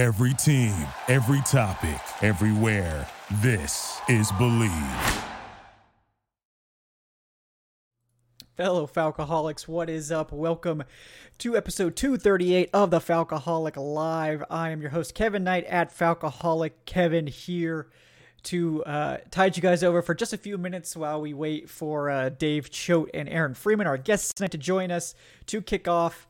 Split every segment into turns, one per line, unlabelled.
Every team, every topic, everywhere. This is Bleav.
Fellow Falcoholics, what is up? Welcome to episode 238 of the Falcoholic Live. I am your host, Kevin Knight at Falcoholic Kevin here to uh, tide you guys over for just a few minutes while we wait for uh, Dave Choate and Aaron Freeman, our guests tonight, to join us to kick off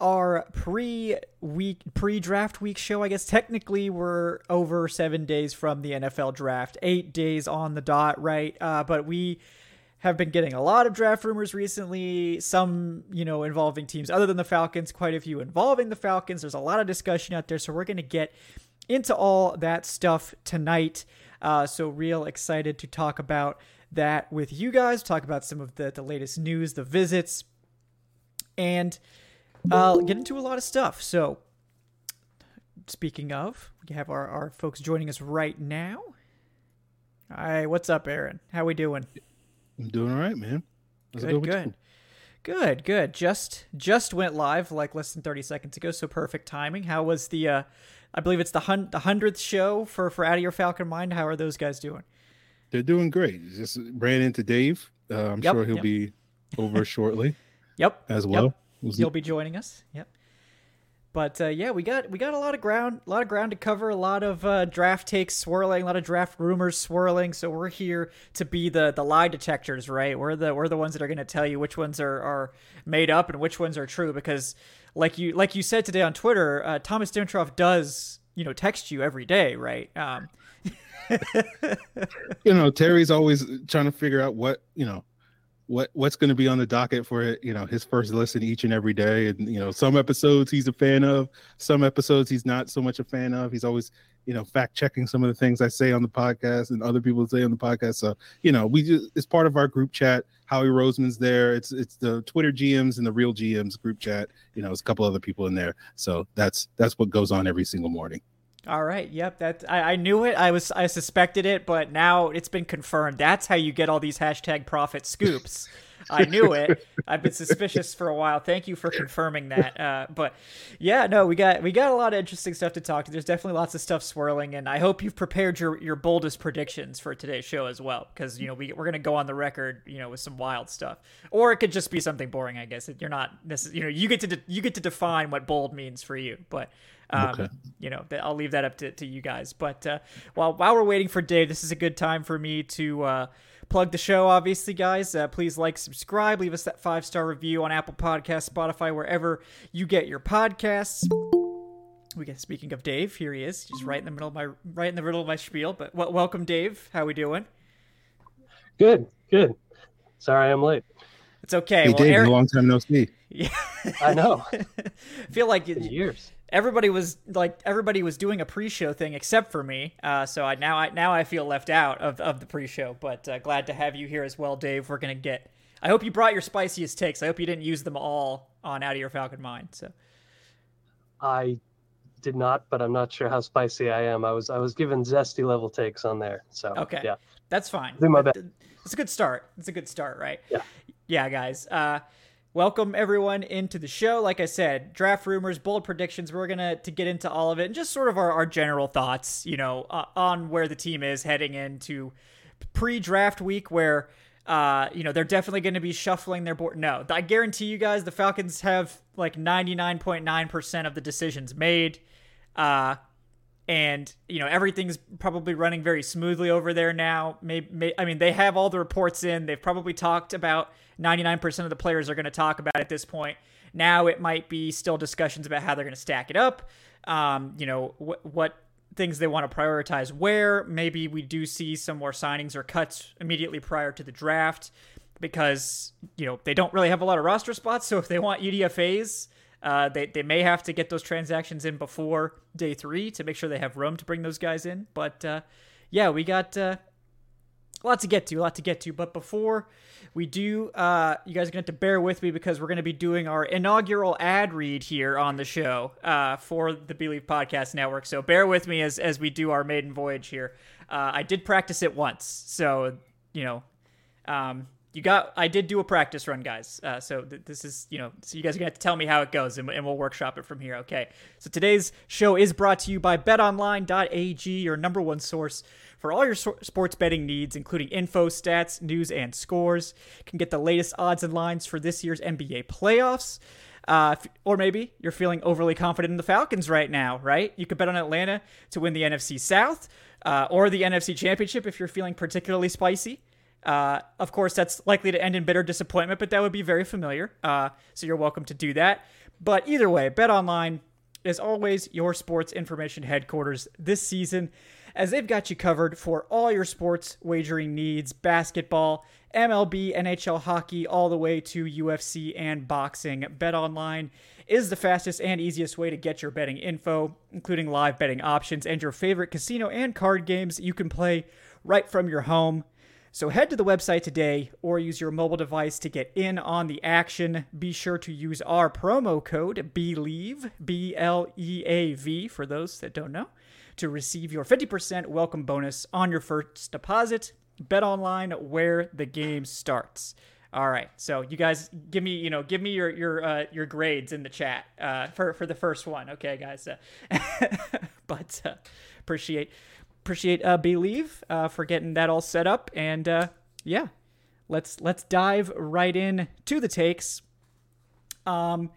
our pre-week pre-draft week show i guess technically we're over seven days from the nfl draft eight days on the dot right? Uh, but we have been getting a lot of draft rumors recently some you know involving teams other than the falcons quite a few involving the falcons. There's a lot of discussion out there so we're going to get into all that stuff tonight. Uh, so real excited to talk about that with you guys talk about some of the, the latest news the visits. And uh, get into a lot of stuff. So, speaking of, we have our, our folks joining us right now. Hi, what's up, Aaron? How we doing?
I'm doing all right, man.
How's good, good. Good, good. Just just went live like less than 30 seconds ago, so perfect timing. How was the uh I believe it's the hun- the 100th show for for Out of Your Falcon Mind. How are those guys doing?
They're doing great. Just ran into Dave. Uh, I'm yep, sure he'll yep. be over shortly.
Yep.
As well. Yep.
He'll be joining us. Yep. But uh, yeah, we got we got a lot of ground, a lot of ground to cover, a lot of uh, draft takes swirling, a lot of draft rumors swirling. So we're here to be the the lie detectors, right? We're the we're the ones that are going to tell you which ones are, are made up and which ones are true. Because like you like you said today on Twitter, uh, Thomas Dimitroff does you know text you every day, right? Um,
you know, Terry's always trying to figure out what you know what what's going to be on the docket for it? you know his first listen each and every day. And you know some episodes he's a fan of some episodes he's not so much a fan of. He's always you know fact checking some of the things i say on the podcast and other people say on the podcast. So you know we just it's part of our group chat. Howie roseman's there. It's it's the twitter gms and the real gms group chat. You know it's a couple other people in there. So that's that's what goes on every single morning
all right. Yep. That I, I, knew it. I was I suspected it, but now it's been confirmed. That's how you get all these hashtag profit scoops. I knew it. I've been suspicious for a while. Thank you for confirming that. Uh, but yeah, no, we got we got a lot of interesting stuff to talk to. There's definitely lots of stuff swirling, and I hope you've prepared your your boldest predictions for today's show as well, because you know we we're gonna go on the record, you know, with some wild stuff, or it could just be something boring. I guess you're not this. You know, you get to de- you get to define what bold means for you, but. Um, okay. You know, I'll leave that up to, to you guys. But uh, while while we're waiting for Dave, this is a good time for me to uh, plug the show. Obviously, guys, uh, please like, subscribe, leave us that five star review on Apple Podcasts, Spotify, wherever you get your podcasts. We get speaking of Dave, here he is, just right in the middle of my right in the middle of my spiel. But w- welcome, Dave. How we doing?
Good, good. Sorry, I'm late.
It's okay.
Hey, well, Dave, Eric... a long time no see.
Yeah, I know.
I feel like
years
everybody was like everybody was doing a pre-show thing except for me. Uh, so I now I now I feel left out of, of the pre-show. But uh, glad to have you here as well, Dave. We're gonna get. I hope you brought your spiciest takes. I hope you didn't use them all on Out of Your Falcon Mind. So
I did not, but I'm not sure how spicy I am. I was I was given zesty level takes on there. So
okay,
yeah,
that's fine.
Do my best.
It's a good start. It's a good start, right?
Yeah,
yeah, guys. Uh, welcome everyone into the show like i said draft rumors bold predictions we're gonna to get into all of it and just sort of our, our general thoughts you know uh, on where the team is heading into pre-draft week where uh, you know they're definitely going to be shuffling their board no i guarantee you guys the falcons have like 99.9% of the decisions made uh, and you know everything's probably running very smoothly over there now. Maybe, may, I mean they have all the reports in. They've probably talked about 99% of the players are going to talk about at this point. Now it might be still discussions about how they're going to stack it up. Um, you know wh- what things they want to prioritize where. Maybe we do see some more signings or cuts immediately prior to the draft because you know they don't really have a lot of roster spots. So if they want UDFA's uh, they, they may have to get those transactions in before day three to make sure they have room to bring those guys in. But uh, yeah, we got uh, a lot to get to, a lot to get to. But before we do, uh, you guys are going to have to bear with me because we're going to be doing our inaugural ad read here on the show uh, for the Bleav Podcast Network. So bear with me as, as we do our maiden voyage here. Uh, I did practice it once. So, you know, um, you got I did do a practice run, guys. Uh, so th- this is you know so you guys are gonna have to tell me how it goes, and, and we'll workshop it from here. Okay. So today's show is brought to you by BetOnline.ag, your number one source for all your sports betting needs, including info, stats, news, and scores. You can get the latest odds and lines for this year's NBA playoffs. Uh, or maybe you're feeling overly confident in the Falcons right now, right? You could bet on Atlanta to win the NFC South uh, or the NFC Championship if you're feeling particularly spicy. Uh, of course, that's likely to end in bitter disappointment, but that would be very familiar. Uh, so you're welcome to do that. But either way, Bet Online is always your sports information headquarters this season, as they've got you covered for all your sports wagering needs basketball, MLB, NHL hockey, all the way to UFC and boxing. Bet Online is the fastest and easiest way to get your betting info, including live betting options and your favorite casino and card games you can play right from your home. So head to the website today or use your mobile device to get in on the action. Be sure to use our promo code BLEAV, B L E A V, for those that don't know, to receive your 50% welcome bonus on your first deposit. Bet online where the game starts. All right, so you guys give me, you know, give me your your uh, your grades in the chat uh, for for the first one, okay, guys. Uh, but uh, appreciate appreciate uh, Bleav uh, for getting that all set up, and uh, yeah, let's let's dive right in to the takes. Um,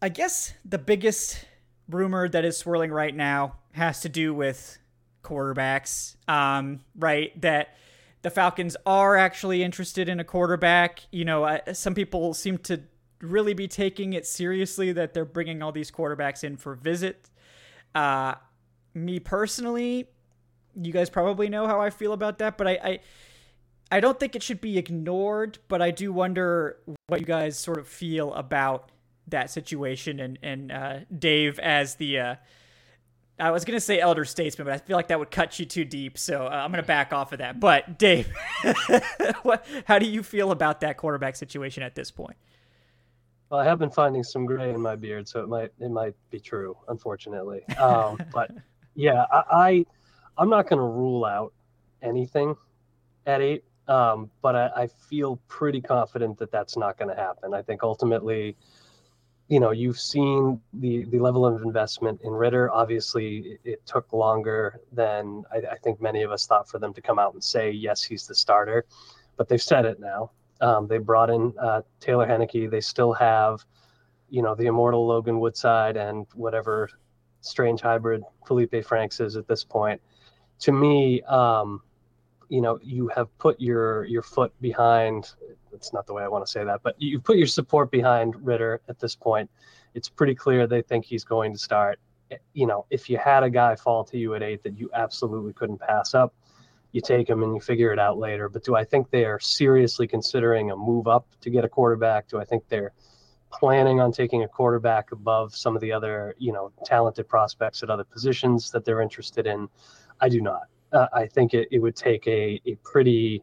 I guess the biggest rumor that is swirling right now has to do with quarterbacks. Um, right, that the Falcons are actually interested in a quarterback. You know, uh, some people seem to really be taking it seriously that they're bringing all these quarterbacks in for visit. Uh, me personally, you guys probably know how I feel about that, but I, I, I don't think it should be ignored. But I do wonder what you guys sort of feel about that situation and and uh, Dave as the. Uh, I was gonna say elder statesman, but I feel like that would cut you too deep, so uh, I'm gonna back off of that. But Dave, what, how do you feel about that quarterback situation at this point?
Well, I have been finding some gray in my beard, so it might it might be true, unfortunately. Um, but yeah, I, I I'm not going to rule out anything at eight, um, but I, I feel pretty confident that that's not going to happen. I think ultimately, you know, you've seen the the level of investment in Ridder. Obviously, it, took longer than I, I, think many of us thought for them to come out and say yes, he's the starter, but they've said it now. Um, they brought in uh, Taylor Heinicke. They still have, you know, the immortal Logan Woodside and whatever strange hybrid Felipe Franks is at this point. To me, um, you know, you have put your your foot behind. That's not the way I want to say that, but you put your support behind Ridder at this point. It's pretty clear they think he's going to start. Eh, you know, if you had a guy fall to you at eight that you absolutely couldn't pass up, you take him and you figure it out later. But do I think they are seriously considering a move up to get a quarterback? Do I think they're planning on taking a quarterback above some of the other, you know, talented prospects at other positions that they're interested in? I do not. Uh, I think it, it would take a, a pretty,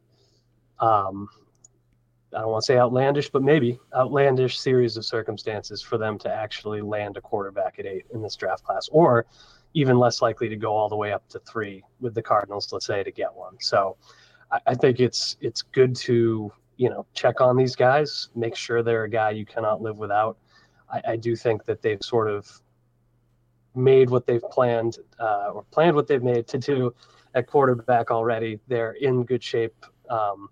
um, I don't want to say outlandish, but maybe outlandish series of circumstances for them to actually land a quarterback at eight in this draft class, or even less likely to go all the way up to three with the Cardinals, let's say, to get one. So I, I think it's it's good to you know check on these guys, make sure they're a guy you cannot live without. I, I do think that they've sort of made what they've planned uh, or planned what they've made to do at quarterback already. They're in good shape, um,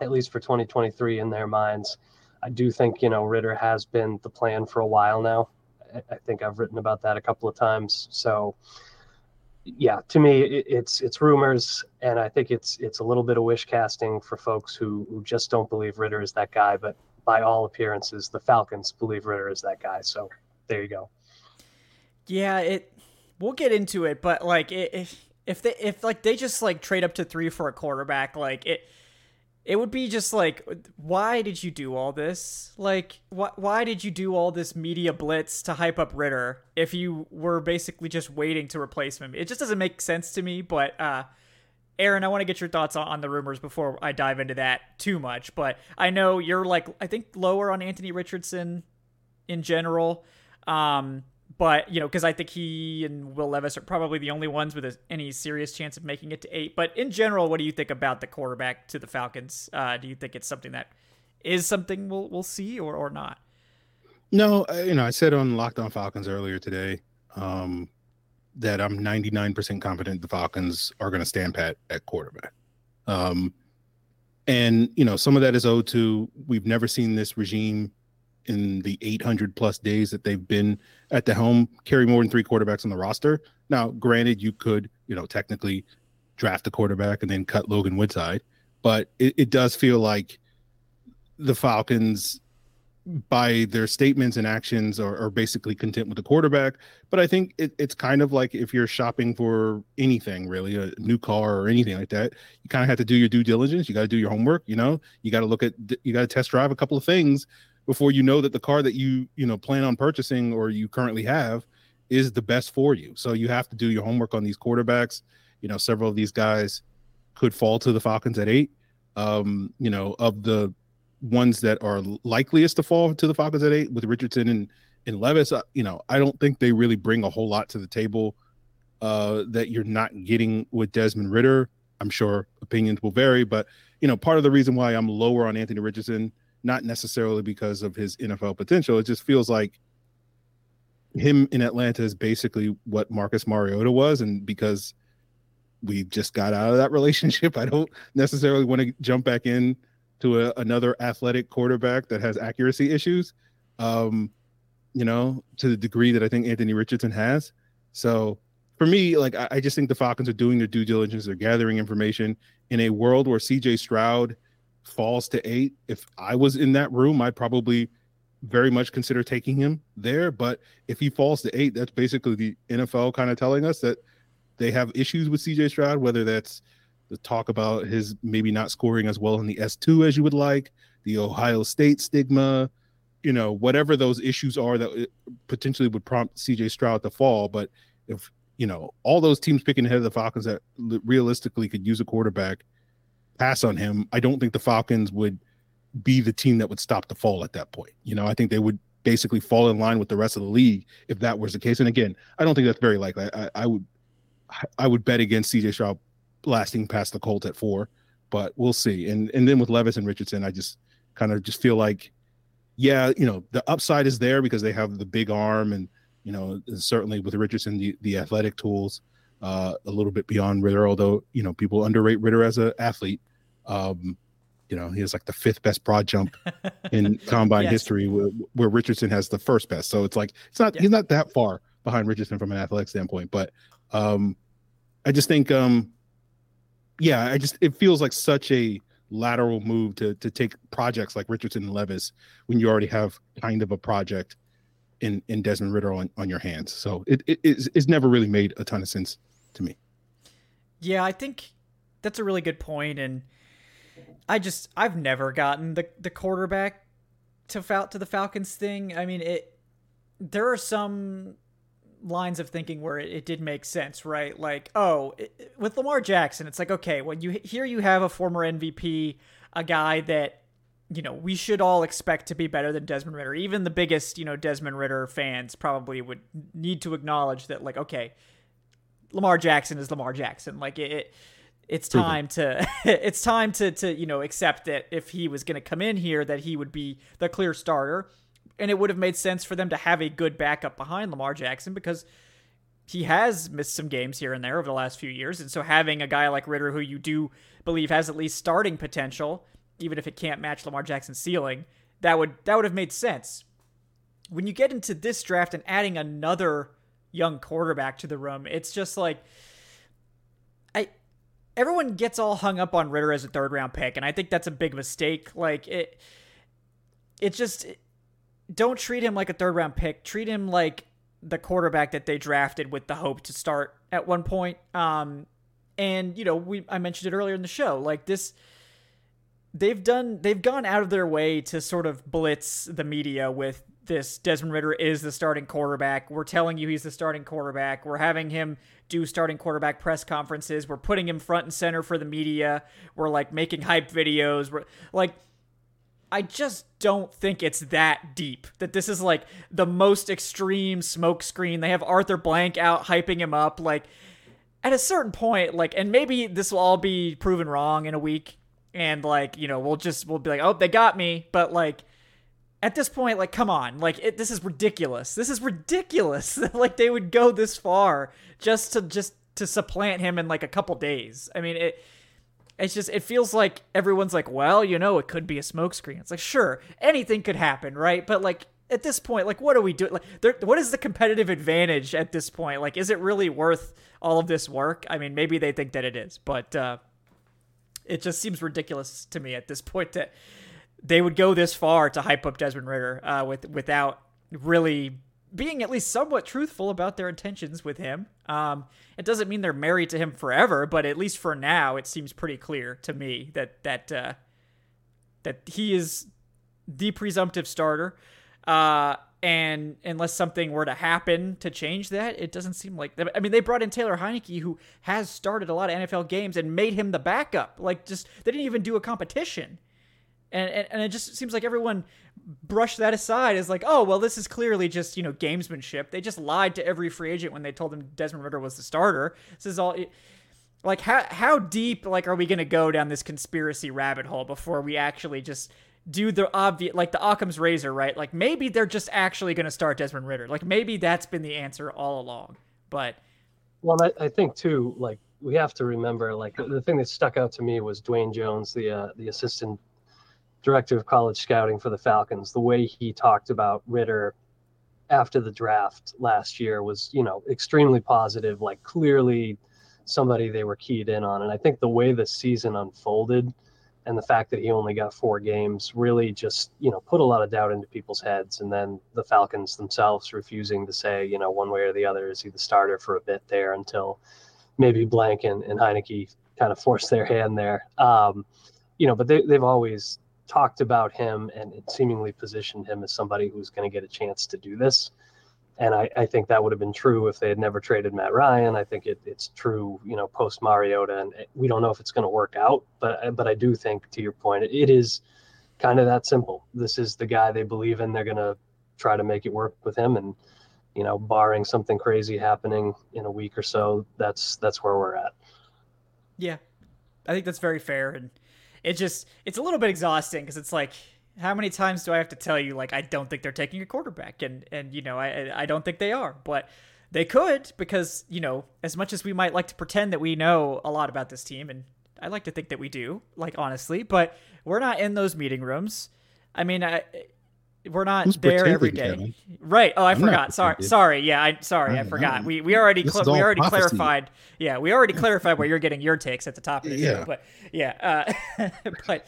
at least for 2023 in their minds. I do think you know Ridder has been the plan for a while now. I think I've written about that a couple of times. So, yeah, to me, it, it's it's rumors, and I think it's it's a little bit of wish casting for folks who who just don't believe Ridder is that guy. But by all appearances, the Falcons believe Ridder is that guy. So there you go.
Yeah, it. We'll get into it, but like if if they if like they just like trade up to three for a quarterback, like it it would be just like why did you do all this? Like wh- why did you do all this media blitz to hype up ridder if you were basically just waiting to replace him? It just doesn't make sense to me but uh aaron i want to get your thoughts on, on the rumors before i dive into that too much but i know you're like i think lower on anthony richardson in general um but you know, because I think he and Will Levis are probably the only ones with a, any serious chance of making it to eight. But in general, what do you think about the quarterback to the Falcons? Uh, do you think it's something that is something we'll we'll see or or not?
No, you know, I said on Locked On Falcons earlier today um, that I'm 99% confident the Falcons are going to stand pat at quarterback. Um, and you know, some of that is owed to we've never seen this regime in the 800 plus days that they've been at the helm carry more than three quarterbacks on the roster. Now, granted, you could, you know, technically draft a quarterback and then cut Logan Woodside, but it, it does feel like the Falcons, by their statements and actions, are, are basically content with the quarterback. But I think it, it's kind of like if you're shopping for anything, really, a new car or anything like that, you kind of have to do your due diligence. You got to do your homework. You know, you got to look at, you got to test drive a couple of things before you know that the car that you you know plan on purchasing or you currently have is the best for you. So you have to do your homework on these quarterbacks. You know, several of these guys could fall to the Falcons at eight. Um, you know, of the ones that are likeliest to fall to the Falcons at eight with Richardson and and Levis, uh, you know, I don't think they really bring a whole lot to the table uh, that you're not getting with Desmond Ridder. I'm sure opinions will vary, but you know, part of the reason why I'm lower on Anthony Richardson not necessarily because of his NFL potential. It just feels like him in Atlanta is basically what Marcus Mariota was, and because we just got out of that relationship, I don't necessarily want to jump back in to a, another athletic quarterback that has accuracy issues. Um, you know, to the degree that I think Anthony Richardson has. So for me, like I, I just think the Falcons are doing their due diligence, they're gathering information in a world where CJ Stroud falls to eight, if I was in that room, I'd probably very much consider taking him there. But if he falls to eight, that's basically the NFL kind of telling us that they have issues with CJ Stroud, whether that's the talk about his maybe not scoring as well in the S2 as you would like, the Ohio State stigma, you know, whatever those issues are that uh, potentially would prompt CJ Stroud to fall. But if, you know, all those teams picking ahead of the Falcons that realistically could use a quarterback – pass on him, I don't think the Falcons would be the team that would stop the fall at that point. You know, I think they would basically fall in line with the rest of the league if that was the case. And again, I don't think that's very likely. I, I would I would bet against CJ Stroud lasting past the Colts at four, but we'll see. And and then with Levis and Richardson, I just kind of just feel like, yeah, you know, the upside is there because they have the big arm and you know certainly with Richardson the the athletic tools uh, a little bit beyond Ridder, although you know people underrate Ridder as an athlete. Um, you know, he has like the fifth best broad jump in combine yes. history, where, where, Richardson has the first best. So it's like it's not yeah. he's not that far behind Richardson from an athletic standpoint. But um, I just think, um, yeah, I just it feels like such a lateral move to to take projects like Richardson and Levis when you already have kind of a project in in Desmond Ridder on, on your hands. So it, it it's, it's never really made a ton of sense to me.
Yeah, I think that's a really good point, and I just I've never gotten the the quarterback to Fal- to the Falcons thing. I mean, it there are some lines of thinking where it, it did make sense, right? Like, oh, it, with Lamar Jackson, it's like okay, when you here you have a former MVP, a guy that you know we should all expect to be better than Desmond Ridder. Even the biggest you know Desmond Ridder fans probably would need to acknowledge that, like, okay, Lamar Jackson is Lamar Jackson. Like it it's time to it's time to to you know accept that if he was going to come in here that he would be the clear starter. And it would have made sense for them to have a good backup behind Lamar Jackson because he has missed some games here and there over the last few years. And so having a guy like Ridder who you do believe has at least starting potential even if it can't match Lamar Jackson's ceiling that would that would have made sense. When you get into this draft and adding another young quarterback to the room it's just like I everyone gets all hung up on Ridder as a third round pick, and I think that's a big mistake. Like it, it's just don't treat him like a third round pick. Treat him like the quarterback that they drafted with the hope to start at one point. Um, and you know, we I mentioned it earlier in the show. Like this, they've done they've gone out of their way to sort of blitz the media with this Desmond Ridder is the starting quarterback. We're telling you he's the starting quarterback. We're having him do starting quarterback press conferences. We're putting him front and center for the media. We're like making hype videos. We're like I just don't think it's that deep. That this is like the most extreme smokescreen. They have Arthur Blank out hyping him up. Like at a certain point, like, and maybe this will all be proven wrong in a week, and like, you know, we'll just we'll be like, oh, they got me. But like, at this point, like, come on, like, it, this is ridiculous. This is ridiculous like they would go this far just to just to supplant him in like a couple days. I mean, it it's just it feels like everyone's like, well, you know, it could be a smokescreen. It's like, sure, anything could happen, right? But like at this point, like, what are we doing? Like, what is the competitive advantage at this point? Like, is it really worth all of this work? I mean, maybe they think that it is, but uh, it just seems ridiculous to me at this point that they would go this far to hype up Desmond Ridder uh, with without really being at least somewhat truthful about their intentions with him. Um, it doesn't mean they're married to him forever, but at least for now, it seems pretty clear to me that that uh, that he is the presumptive starter. Uh, and unless something were to happen to change that, it doesn't seem like. I mean, they brought in Taylor Heinicke, who has started a lot of NFL games, and made him the backup. Like, just they didn't even do a competition and, and, and it just seems like everyone brushed that aside as like, oh well, this is clearly just you know gamesmanship. They just lied to every free agent when they told them Desmond Ridder was the starter. This is all. Like how how deep like are we gonna go down this conspiracy rabbit hole before we actually just do the obvious like the Occam's razor right? Like maybe they're just actually gonna start Desmond Ridder. Like maybe that's been the answer all along. But
well, I, I think too like we have to remember like the thing that stuck out to me was Dwayne Jones, the uh, the assistant director of college scouting for the Falcons, the way he talked about Ridder after the draft last year was, you know, extremely positive, like clearly somebody they were keyed in on. And I think the way the season unfolded and the fact that he only got four games really just, you know, put a lot of doubt into people's heads. And then the Falcons themselves refusing to say, you know, one way or the other, is he the starter for a bit there until maybe Blank and, and Heinicke kind of forced their hand there. Um, you know, but they, they've always talked about him and seemingly positioned him as somebody who's going to get a chance to do this. And I, I, think that would have been true if they had never traded Matt Ryan. I think it, it's true, you know, post Mariota, and we don't know if it's going to work out. But but I do think, to your point, it, is kind of that simple. This is the guy they believe in. They're going to try to make it work with him, and you know, barring something crazy happening in a week or so, that's that's where we're at.
Yeah, I think that's very fair, and it just it's a little bit exhausting because it's like how many times do I have to tell you like I don't think they're taking a quarterback? And and you know I I don't think they are but they could because you know as much as we might like to pretend that we know a lot about this team and I like to think that we do like honestly but we're not in those meeting rooms. I mean I we're not Who's there every day. Kevin? Right. Oh, I I'm forgot. Sorry. Sorry. Yeah, I sorry, I, I forgot. We we already cl- we already prophecy. clarified. Yeah, we already clarified where you're getting your takes at the top of the yeah. show. But yeah, uh, but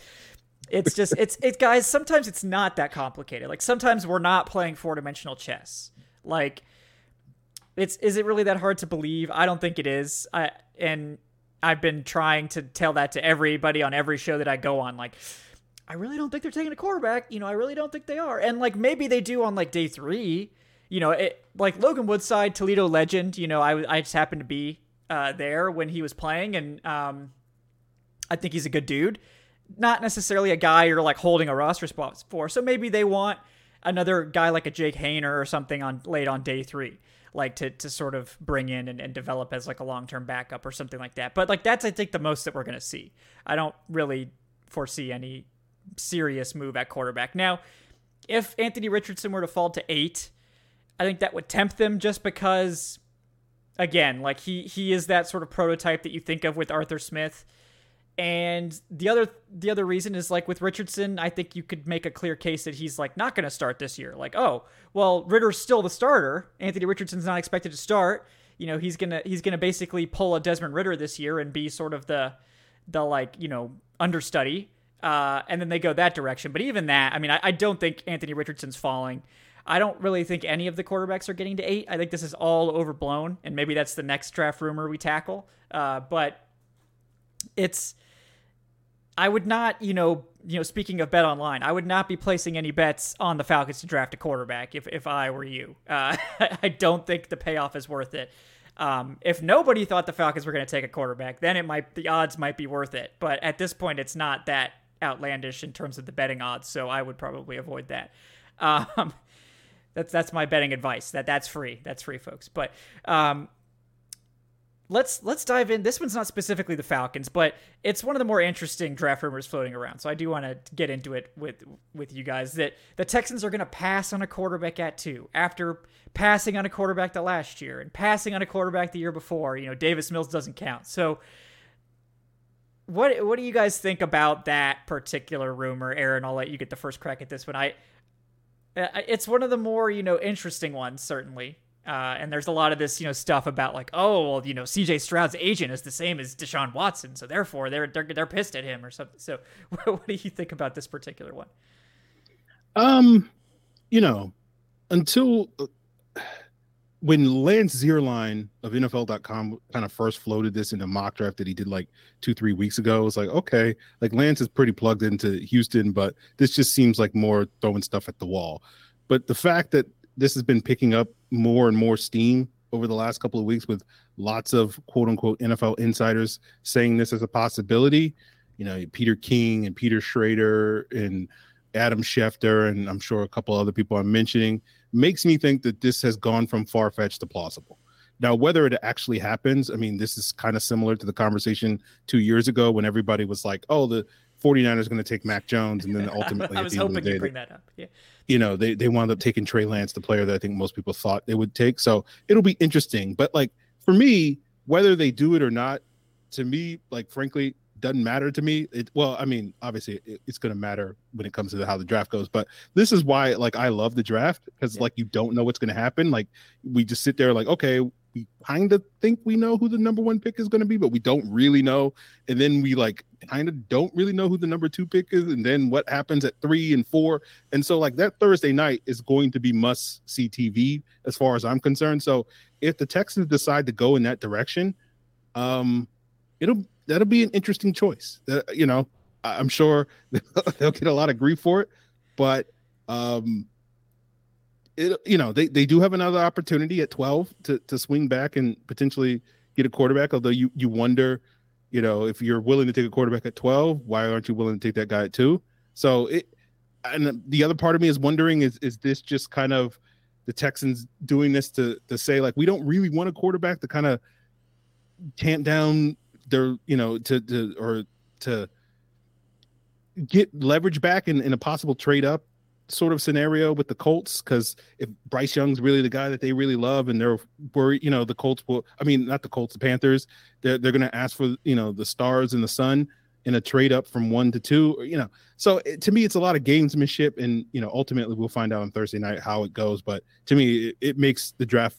it's just it's it's guys, sometimes it's not that complicated. Like sometimes we're not playing four-dimensional chess. Like it's is it really that hard to believe? I don't think it is. I and I've been trying to tell that to everybody on every show that I go on like I really don't think they're taking a quarterback. You know, I really don't think they are. And like maybe they do on like day three. You know, it like Logan Woodside, Toledo legend. You know, I I just happened to be uh, there when he was playing, and um, I think he's a good dude. Not necessarily a guy you're like holding a roster spot for. So maybe they want another guy like a Jake Haener or something on late on day three like to to sort of bring in and, and develop as like a long term backup or something like that. But like that's I think the most that we're gonna see. I don't really foresee any serious move at quarterback. Now, if Anthony Richardson were to fall to eight, I think that would tempt them just because, again, like he he is that sort of prototype that you think of with Arthur Smith. And the other the other reason is like with Richardson, I think you could make a clear case that he's like not going to start this year. Like, oh, well, Ridder's still the starter. Anthony Richardson's not expected to start. You know, he's gonna he's gonna basically pull a Desmond Ridder this year and be sort of the the like you know understudy uh, and then they go that direction. But even that, I mean, I, I, don't think Anthony Richardson's falling. I don't really think any of the quarterbacks are getting to eight. I think this is all overblown, and maybe that's the next draft rumor we tackle. Uh, but it's, I would not, you know, you know, speaking of bet online, I would not be placing any bets on the Falcons to draft a quarterback if if I were you. Uh, I don't think the payoff is worth it. Um, if nobody thought the Falcons were going to take a quarterback, then it might the odds might be worth it. But at this point, it's not that outlandish in terms of the betting odds, so I would probably avoid that. Um, that's that's my betting advice. That that's free. That's free, folks. But um, let's let's dive in. This one's not specifically the Falcons, but it's one of the more interesting draft rumors floating around. So I do want to get into it with with you guys that the Texans are going to pass on a quarterback at two after passing on a quarterback the last year and passing on a quarterback the year before. You know, Davis Mills doesn't count. So what what do you guys think about that particular rumor, Aaron? I'll let you get the first crack at this one. I it's one of the more you know interesting ones, certainly. Uh, and there's a lot of this, you know, stuff about like, oh, well, you know, C.J. Stroud's agent is the same as Deshaun Watson, so therefore they're they're they're pissed at him or something. So, what do you think about this particular one?
Um, you know, until uh, when Lance Zierlein of NFL.com kind of first floated this in a mock draft that he did like two, three weeks ago, it was like, okay, like Lance is pretty plugged into Houston, but this just seems like more throwing stuff at the wall. But the fact that this has been picking up more and more steam over the last couple of weeks with lots of quote unquote NFL insiders saying this as a possibility, you know, Peter King and Peter Schrager and Adam Schefter, and I'm sure a couple other people I'm mentioning makes me think that this has gone from far fetched to plausible. Now, whether it actually happens, I mean, this is kind of similar to the conversation two years ago when everybody was like, oh, the 49ers going to take Mac Jones. And then ultimately,
I was hoping you bring that up. Yeah.
You know, they, they wound up taking Trey Lance, the player that I think most people thought they would take. So it'll be interesting. But like for me, whether they do it or not, to me, like frankly, doesn't matter to me. It well, I mean, obviously it, it's going to matter when it comes to how the draft goes, but this is why like I love the draft because yeah. like you don't know what's going to happen. Like we just sit there like, okay, we kind of think we know who the number one pick is going to be, but we don't really know. And then we like kind of don't really know who the number two pick is, and then what happens at three and four. And so like that Thursday night is going to be must see TV as far as I'm concerned. So if the Texans decide to go in that direction, um, it'll that'll be an interesting choice. Uh, you know, I'm sure they'll get a lot of grief for it, but um, it you know they, they do have another opportunity at 12 to to swing back and potentially get a quarterback. Although you you wonder, you know, if you're willing to take a quarterback at 12, why aren't you willing to take that guy at two? So it and the other part of me is wondering is is this just kind of the Texans doing this to to say like we don't really want a quarterback to kind of tamp down they're you know to to or to get leverage back in, in a possible trade up sort of scenario with the Colts because if Bryce Young's really the guy that they really love and they're worried, you know, the Colts will I mean not the Colts, the Panthers, they're they're gonna ask for you know the stars and the sun in a trade up from one to two, you know. So it, to me, it's a lot of gamesmanship, and you know, ultimately we'll find out on Thursday night how it goes. But to me, it, it makes the draft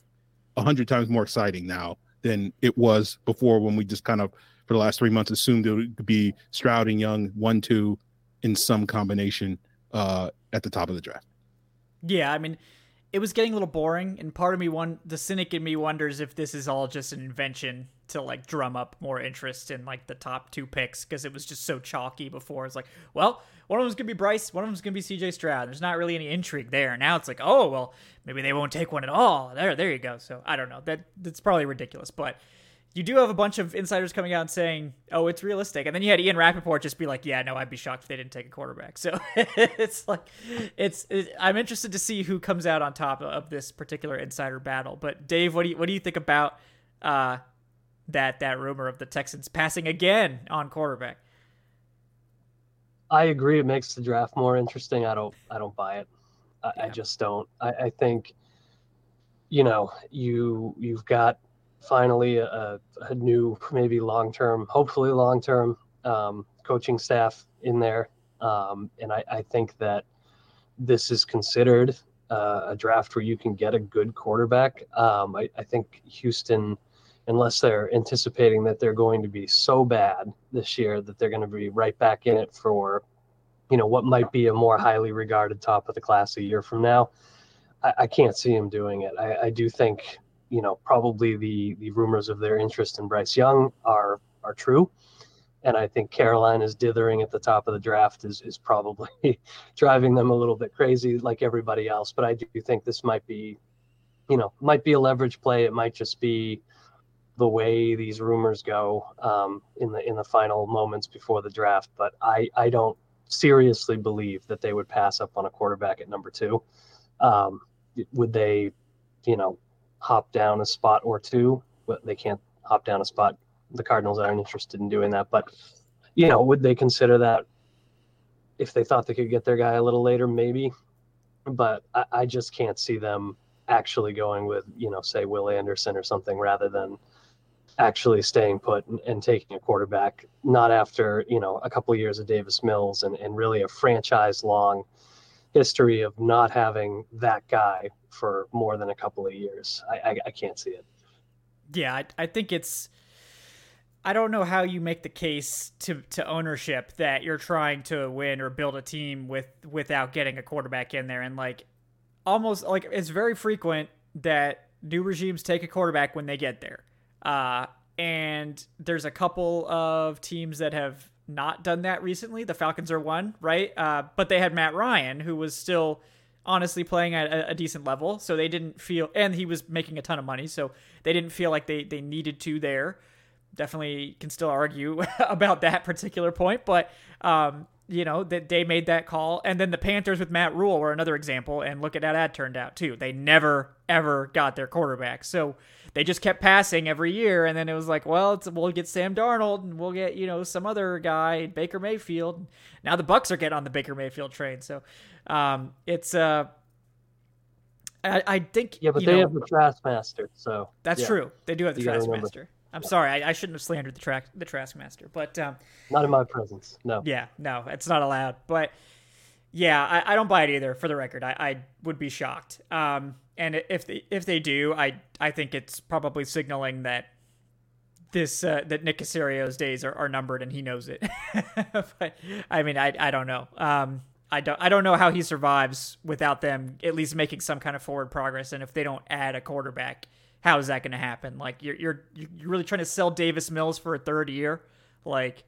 a hundred times more exciting now than it was before when we just kind of for the last three months assumed it would be Stroud and Young one two in some combination uh, at the top of the draft.
Yeah, I mean, it was getting a little boring, and part of me one the cynic in me wonders if this is all just an invention to like drum up more interest in like the top two picks because it was just so chalky before. It's like, well, one of them's gonna be Bryce, one of them's gonna be CJ Stroud. There's not really any intrigue there. Now it's like, oh well, maybe they won't take one at all. There, there you go. So I don't know. That that's probably ridiculous, but you do have a bunch of insiders coming out and saying, "Oh, it's realistic," and then you had Ian Rapoport just be like, "Yeah, no, I'd be shocked if they didn't take a quarterback." So it's like, it's, it, I'm interested to see who comes out on top of this particular insider battle. But Dave, what do you what do you think about uh, that that rumor of the Texans passing again on quarterback?
I agree. It makes the draft more interesting. I don't. I don't buy it. I, yeah. I just don't. I, I think, you know, you you've got finally a, a new, maybe long term, hopefully long term um, coaching staff in there. Um, and I, I, think that this is considered uh, a draft where you can get a good quarterback. Um, I, I, think Houston, unless they're anticipating that they're going to be so bad this year that they're going to be right back in it for, you know, what might be a more highly regarded top of the class a year from now. I, I can't see him doing it. I, I do think you know, probably the the rumors of their interest in Bryce Young are are true. And I think Carolina's dithering at the top of the draft is is probably driving them a little bit crazy, like everybody else. But I do think this might be, you know, might be a leverage play. It might just be the way these rumors go um, in the in the final moments before the draft. But I I don't seriously believe that they would pass up on a quarterback at number two. Um, would they, you know, hop down a spot or two? But they can't hop down a spot. The Cardinals aren't interested in doing that. But, you know, would they consider that if they thought they could get their guy a little later? Maybe. But I, I just can't see them actually going with, you know, say Will Anderson or something rather than actually staying put and, and, taking a quarterback, not after, you know, a couple of years of Davis Mills and, and really a franchise long history of not having that guy for more than a couple of years. I, I, I can't see it.
Yeah, I, I think it's. I don't know how you make the case to, to ownership that you're trying to win or build a team with without getting a quarterback in there and like almost like it's very frequent that new regimes take a quarterback when they get there. Uh, and there's a couple of teams that have not done that recently. The Falcons are one, right? Uh, but they had Matt Ryan, who was still honestly playing at a, a, decent level, so they didn't feel, and he was making a ton of money, so they didn't feel like they they needed to there. Definitely can still argue about that particular point, but um, you know that they made that call. And then the panthers with matt Rhule were another example. And look at how that turned out too. They never ever got their quarterback. So they just kept passing every year and then it was like well we'll get sam darnold and we'll get you know some other guy baker mayfield now the bucs are getting on the baker mayfield train so um, it's uh I, I think
yeah but they know, have the Taskmaster so
that's
yeah.
true they do have the Taskmaster I'm sorry, I, I, shouldn't have slandered the track the Taskmaster, but um,
not in my presence. No.
Yeah, no, it's not allowed. But yeah, I, I don't buy it either. For the record, I, I would be shocked. Um, and if they, if they do, I I think it's probably signaling that this uh, that Nick Caserio's days are, are numbered and he knows it. but I mean, I I don't know. Um, I don't I don't know how he survives without them at least making some kind of forward progress. And if they don't add a quarterback how is that going to happen? Like you're you're you're really trying to sell Davis Mills for a third year? Like,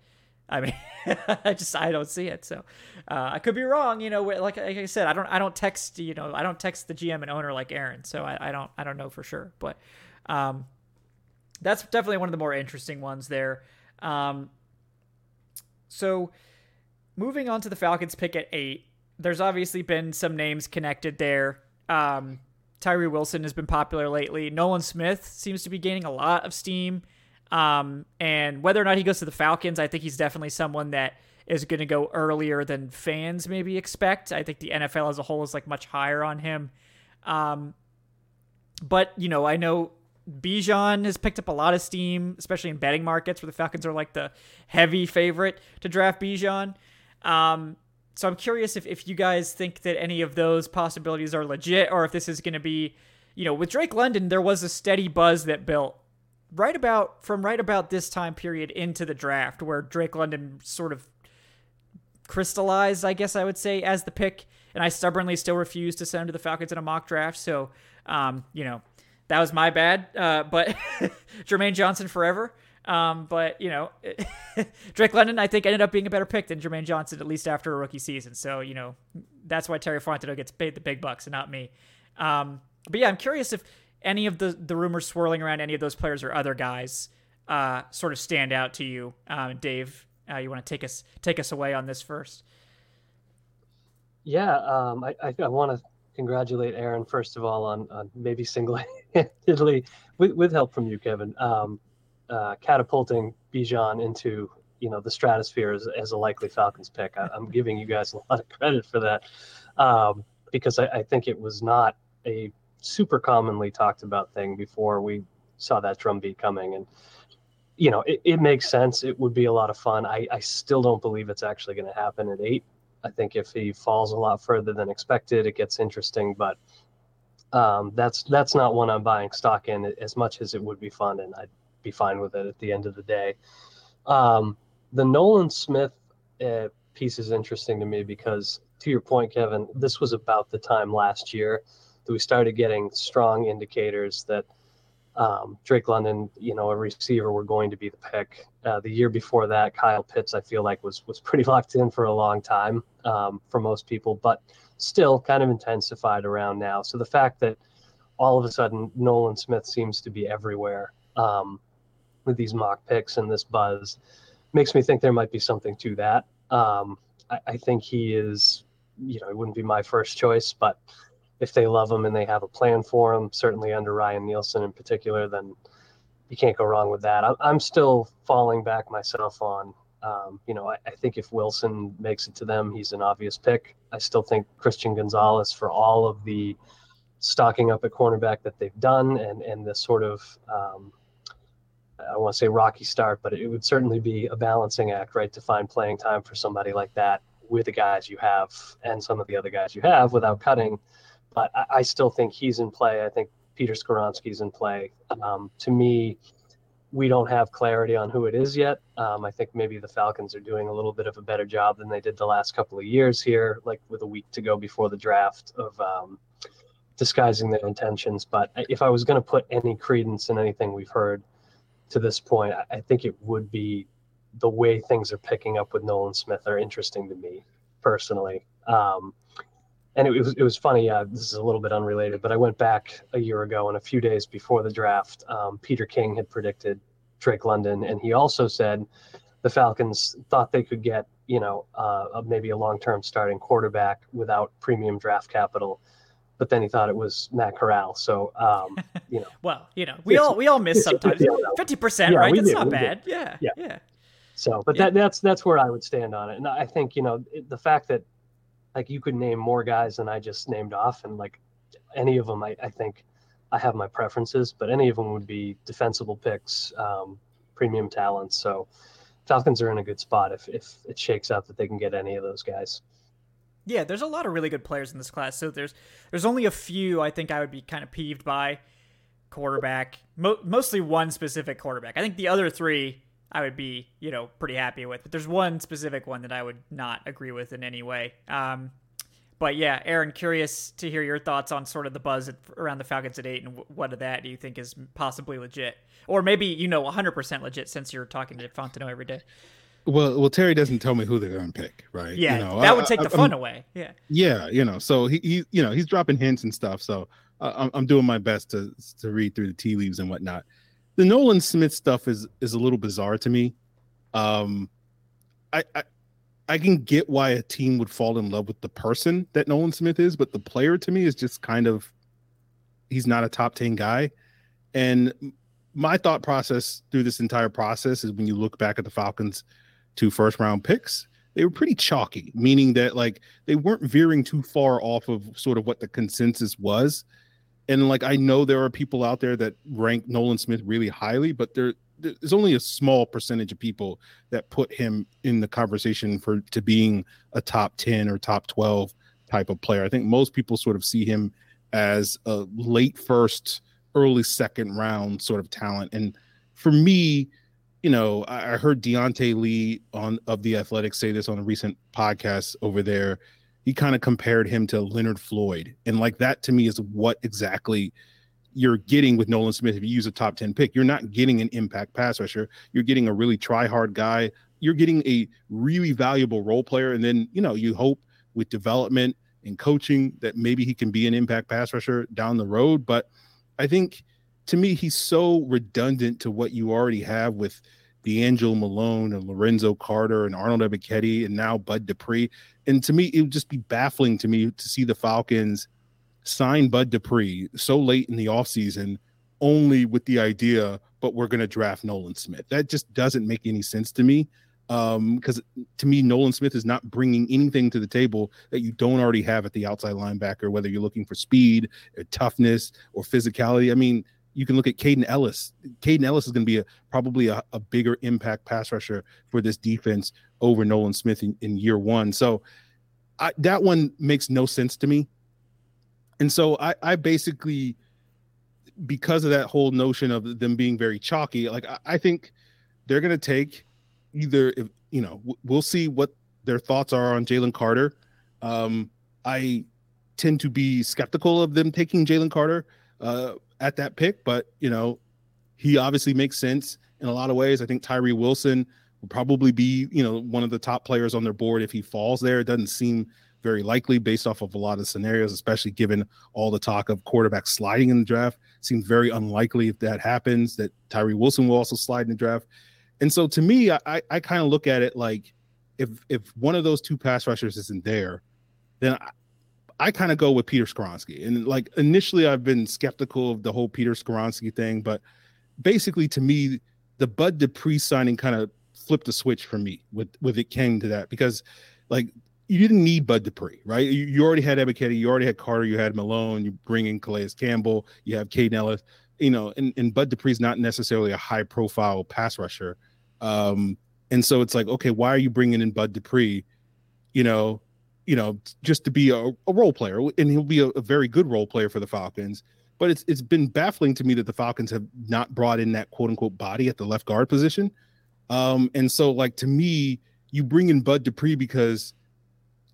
I mean, I just I don't see it. So uh, I could be wrong. You know, like, like I said, I don't I don't text you know I don't text the GM and owner like Aaron. So I, I don't I don't know for sure. But um, that's definitely one of the more interesting ones there. Um, so moving on to the Falcons pick at eight, there's obviously been some names connected there. Um, Tyree Wilson has been popular lately. Nolan Smith seems to be gaining a lot of steam. Um, and whether or not he goes to the Falcons, I think he's definitely someone that is going to go earlier than fans maybe expect. I think the NFL as a whole is like much higher on him. Um, but you know, I know Bijan has picked up a lot of steam, especially in betting markets where the Falcons are like the heavy favorite to draft Bijan. Um, so I'm curious if, if you guys think that any of those possibilities are legit or if this is going to be, you know, with Drake London, there was a steady buzz that built right about from right about this time period into the draft where Drake London sort of crystallized, I guess I would say, as the pick. And I stubbornly still refuse to send him to the Falcons in a mock draft. So, um, you know, that was my bad. Uh, but Jermaine Johnson forever. Um, but you know, Drake London, I think, ended up being a better pick than Jermaine Johnson, at least after a rookie season. So you know, that's why Terry Fontenot gets paid the big bucks and not me. Um, but yeah, I'm curious if any of the the rumors swirling around any of those players or other guys uh, sort of stand out to you, um, Dave. Uh, you want to take us take us away on this first?
Yeah, um, I, I, I want to congratulate Aaron first of all on, on maybe single-handedly with, with help from you, Kevin. Um, uh, catapulting Bijan into you know the stratosphere as, as a likely Falcons pick. I, am giving you guys a lot of credit for that um, because I, I, think it was not a super commonly talked about thing before we saw that drumbeat coming. And you know it, it makes sense. It would be a lot of fun. I, I still don't believe it's actually going to happen at eight. I think if he falls a lot further than expected it gets interesting but um, that's that's not one i'm buying stock in as much as it would be fun and I'd be fine with it at the end of the day. Um, the Nolan Smith uh, piece is interesting to me because, to your point, Kevin, this was about the time last year we started getting strong indicators that um, Drake London, you know, a receiver, were going to be the pick. Uh, the year before that, Kyle Pitts, I feel like was was pretty locked in for a long time um, for most people, but still kind of intensified around now. So the fact that all of a sudden Nolan Smith seems to be everywhere um, with these mock picks and this buzz makes me think there might be something to that. Um, I, I think he is, you know, it wouldn't be my first choice, but if they love him and they have a plan for him, certainly under Ryan Nielsen in particular, then you can't go wrong with that. I'm, still falling back myself on, um, you know, I, I, think if Wilson makes it to them, he's an obvious pick. I still think Christian Gonzalez, for all of the stocking up at cornerback that they've done and, and the sort of, um, I want to say rocky start, but it would certainly be a balancing act, right, to find playing time for somebody like that with the guys you have and some of the other guys you have without cutting. But I, I still think he's in play. I think Peter Skoronski's in play. Um, to me, we don't have clarity on who it is yet. Um, I think maybe the Falcons are doing a little bit of a better job than they did the last couple of years here, like with a week to go before the draft of um, disguising their intentions. But if I was going to put any credence in anything we've heard to this point, I think it would be the way things are picking up with Nolan Smith are interesting to me personally. Um, and it was it was funny. Uh, this is a little bit unrelated, but I went back a year ago and a few days before the draft, um, Peter King had predicted Drake London, and he also said the Falcons thought they could get you know uh, maybe a long term starting quarterback without premium draft capital. But then he thought it was Matt Corral. So, um, you know.
well, you know, we all we all miss sometimes. Fifty percent, right? That's not bad. Yeah, yeah, yeah.
So, but yeah. that that's that's where I would stand on it. And I think you know the fact that like you could name more guys than I just named off, and like any of them, I, I think I have my preferences, but any of them would be defensible picks, um, premium talents. So Falcons are in a good spot if if it shakes out that they can get any of those guys.
Yeah, there's a lot of really good players in this class. So there's there's only a few I think I would be kind of peeved by quarterback, mo- mostly one specific quarterback. I think the other three I would be, you know, pretty happy with. But there's one specific one that I would not agree with in any way. Um, but yeah, Aaron, curious to hear your thoughts on sort of the buzz at, around the Falcons at eight, and what of that do you think is possibly legit, or maybe you know 100% legit since you're talking to Fontenot every day.
Well, well, Terry doesn't tell me who they're going to pick, right?
Yeah, you know, that would take I, the fun I'm, away. Yeah,
yeah, you know, so he, he, you know, he's dropping hints and stuff. So uh, I'm, doing my best to to read through the tea leaves and whatnot the Nolan Smith stuff is is a little bizarre to me. Um, I, I I can get why a team would fall in love with the person that Nolan Smith is, but the player to me is just kind of he's not a top 10 guy. And my thought process through this entire process is when you look back at the Falcons two first round picks, they were pretty chalky, meaning that like they weren't veering too far off of sort of what the consensus was and like I know there are people out there that rank Nolan Smith really highly, but there there's only a small percentage of people that put him in the conversation for to being a top 10 or top 12 type of player. I think most people sort of see him as a late first, early second round sort of talent. And for me, you know, I, heard Diante Lee on of the Athletics say this on a recent podcast over there he kind of compared him to Leonard Floyd. And like that to me is what exactly you're getting with Nolan Smith if you use a top 10 pick. You're not getting an impact pass rusher. You're getting a really try hard guy. You're getting a really valuable role player. And then, you know, you hope with development and coaching that maybe he can be an impact pass rusher down the road. But I think to me, he's so redundant to what you already have with D'Angelo Malone and Lorenzo Carter and Arnold Ebiketie and now Bud Dupree. And to me, it would just be baffling to me to see the Falcons sign Bud Dupree so late in the offseason only with the idea, but we're going to draft Nolan Smith. That just doesn't make any sense to me. Because um, to me, Nolan Smith is not bringing anything to the table that you don't already have at the outside linebacker, whether you're looking for speed, or toughness, or physicality. I mean, you can look at Kaden Elliss. Kaden Elliss is going to be a, probably a, a, bigger impact pass rusher for this defense over Nolan Smith in, in year one. So I, that one makes no sense to me. And so I, I basically, because of that whole notion of them being very chalky, like I, I think they're going to take either, if, you know, we'll see what their thoughts are on Jalen Carter. Um, I tend to be skeptical of them taking Jalen Carter. Uh, at that pick, but you know, he obviously makes sense in a lot of ways. I think Tyree Wilson will probably be, you know, one of the top players on their board if he falls there. It doesn't seem very likely based off of a lot of scenarios, especially given all the talk of quarterback sliding in the draft. Seems very unlikely if that happens that Tyree Wilson will also slide in the draft. And so to me, I, I kind of look at it like if if one of those two pass rushers isn't there, then I, kind of go with Peter Skoronski. And like initially, I've been skeptical of the whole Peter Skoronski thing, but basically, to me, the Bud Dupree signing kind of flipped a switch for me with with it came to that because like you didn't need Bud Dupree, right? You, you already had Ebiketie, you already had Carter, you had Malone, you bring in Calais Campbell, you have Kaden Elliss, you know, and, and Bud Dupree's not necessarily a high profile pass rusher. Um, and so it's like, okay, why are you bringing in Bud Dupree? You know, you know, just to be a, a role player, and he'll be a, a, very good role player for the Falcons. But it's it's been baffling to me that the Falcons have not brought in that quote unquote body at the left guard position. Um, and so like to me, you bring in Bud Dupree because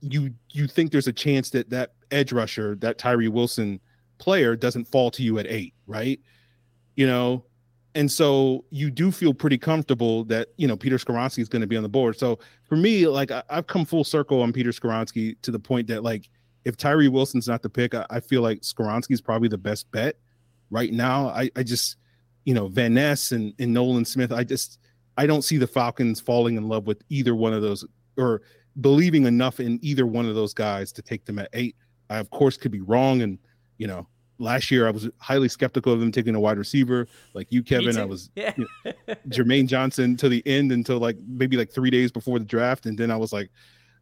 you you think there's a chance that that edge rusher, that Tyree Wilson player, doesn't fall to you at eight, right? You know, and so you do feel pretty comfortable that you know Peter Skoronski is going to be on the board. So for me, like I, have come full circle on Peter Skoronski to the point that like if Tyree Wilson's not the pick, I, I feel like Skoronski is probably the best bet right now. I, I just you know Van Ness and, and Nolan Smith. I just I don't see the Falcons falling in love with either one of those or believing enough in either one of those guys to take them at eight. I of course could be wrong, and you know last year I was highly skeptical of them taking a wide receiver like you, Kevin. I was yeah. you know, Jermaine Johnson to the end until like maybe like three days before the draft, and then I was like,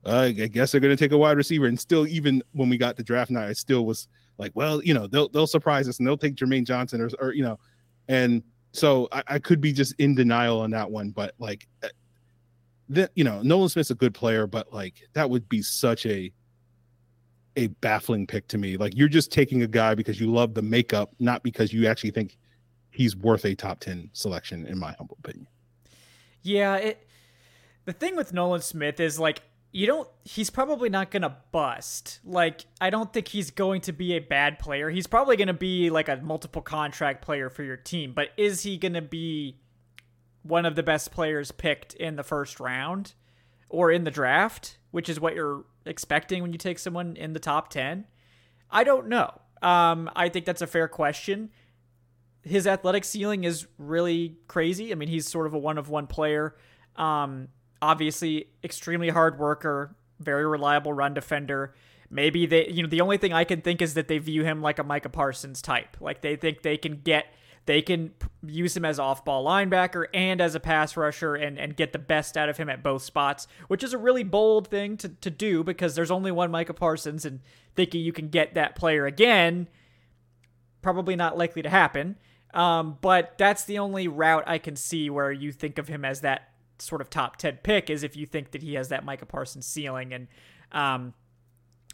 uh, I guess they're going to take a wide receiver. And still, even when we got the draft night, I still was like, well, you know, they'll they'll surprise us and they'll take Jermaine Johnson or, or you know, and so I, I could be just in denial on that one, but like. Eh, that you know, Nolan Smith's a good player, but like that would be such a a baffling pick to me. Like you're just taking a guy because you love the makeup, not because you actually think he's worth a top 10 selection in my humble opinion.
Yeah, it the thing with Nolan Smith is like you don't he's probably not going to bust. Like I don't think he's going to be a bad player. He's probably going to be like a multiple contract player for your team, but is he going to be one of the best players picked in the first round or in the draft, which is what you're expecting when you take someone in the top 10? I don't know. Um, I think that's a fair question. His athletic ceiling is really crazy. I mean, he's sort of a one of one player. Um, obviously, extremely hard worker, very reliable run defender. Maybe they, you know, the only thing I can think is that they view him like a Micah Parsons type. Like they think they can get they can use him as off-ball linebacker and as a pass rusher and, and get the best out of him at both spots, which is a really bold thing to, to do because there's only one Micah Parsons and thinking you can get that player again, probably not likely to happen. Um, but that's the only route I can see where you think of him as that sort of top 10 pick is if you think that he has that Micah Parsons ceiling. And um,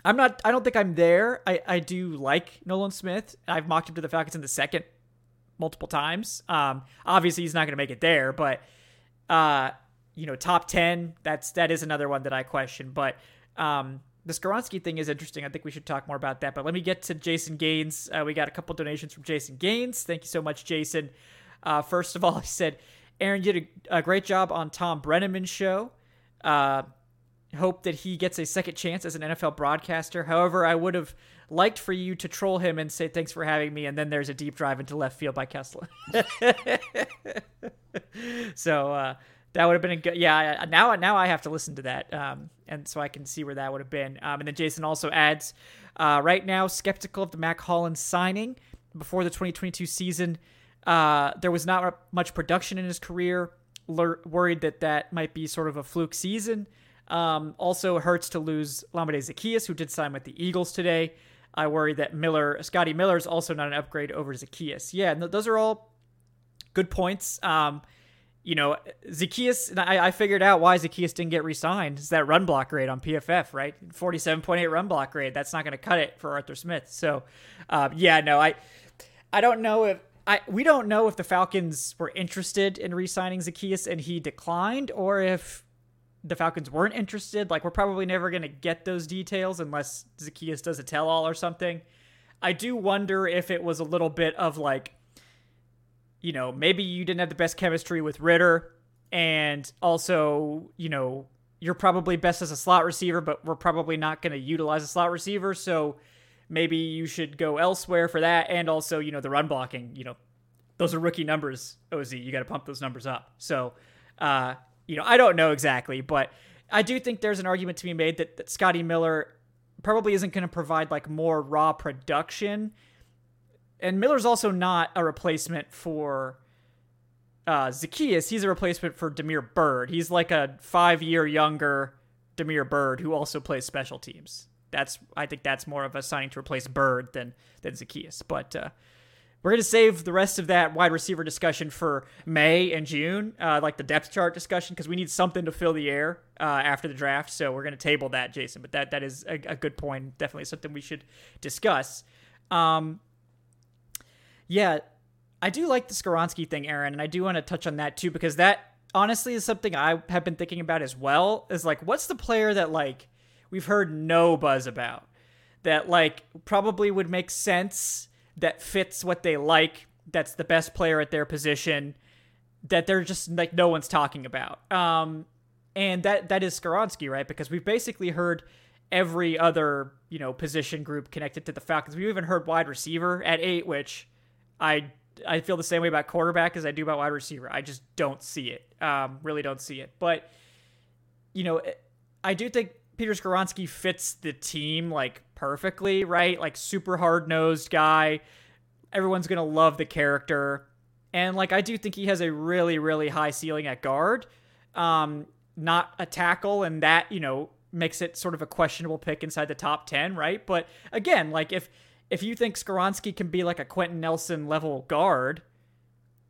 I'm not, I don't think I'm there. I, I do like Nolan Smith. I've mocked him to the Falcons in the second multiple times. Um, obviously, he's not going to make it there, but uh, you know, top ten. That's that is another one that I question. But um, the Skoronski thing is interesting. I think we should talk more about that. But let me get to Jason Gaines. Uh, we got a couple donations from Jason Gaines. Thank you so much, Jason. Uh, first of all, he said, Aaron, did a, a great job on Tom Brennaman's show. Uh, hope that he gets a second chance as an NFL broadcaster. However, I would have liked for you to troll him and say thanks for having me, and then there's a deep drive into left field by Kessler. so uh, that would have been a good. Yeah, now now I have to listen to that, um, and so I can see where that would have been. Um, and then Jason also adds, uh, right now skeptical of the Mack Hollins signing before the 2022 season. Uh, there was not much production in his career. worried that that might be sort of a fluke season. Um, also hurts to lose Olamide Zaccheaus, who did sign with the Eagles today. I worry that Miller, Scotty Miller, is also not an upgrade over Zaccheaus. Yeah, those are all good points. Um, you know, Zaccheaus, I, I figured out why Zaccheaus didn't get re-signed. Is that run block rate on PFF, right? Forty-seven point eight run block rate. That's not going to cut it for Arthur Smith. So, uh, yeah, no, I, I don't know if I we don't know if the Falcons were interested in re-signing Zaccheaus and he declined, or if the Falcons weren't interested. Like, we're probably never going to get those details unless Zaccheaus does a tell all or something. I do wonder if it was a little bit of like, you know, maybe you didn't have the best chemistry with Ridder. and also, you know, you're probably best as a slot receiver, but we're probably not going to utilize a slot receiver. So maybe you should go elsewhere for that. And also, you know, the run blocking, you know, those are rookie numbers, OZ. You got to pump those numbers up. So, uh, you know, I don't know exactly, but I do think there's an argument to be made that, that Scotty Miller probably isn't going to provide like more raw production. And Miller's also not a replacement for uh, Zaccheaus. He's a replacement for Damiere Byrd. He's like a five year younger Damiere Byrd who also plays special teams. That's I think that's more of a signing to replace Byrd than than Zaccheaus. But uh, we're going to save the rest of that wide receiver discussion for May and June, uh, like the depth chart discussion, because we need something to fill the air uh, after the draft. So we're going to table that, Jason. But that that is a, a good point. Definitely something we should discuss. Um, yeah, I do like the Skoronski thing, Aaron, and I do want to touch on that too because that honestly is something I have been thinking about as well. Is like, what's the player that like we've heard no buzz about that like probably would make sense that fits what they like, that's the best player at their position, that they're just like no one's talking about. Um, and that that is Skoronski, right? Because we've basically heard every other you know position group connected to the Falcons. We've even heard wide receiver at eight, which I I feel the same way about quarterback as I do about wide receiver. I just don't see it. Um, really don't see it. But you know, I do think Peter Skoronski fits the team like perfectly, right? Like super hard nosed guy. Everyone's gonna love the character, and like I do think he has a really really high ceiling at guard, um, not a tackle, and that you know makes it sort of a questionable pick inside the top ten, right? But again, like if if you think Skoronski can be like a Quenton Nelson level guard,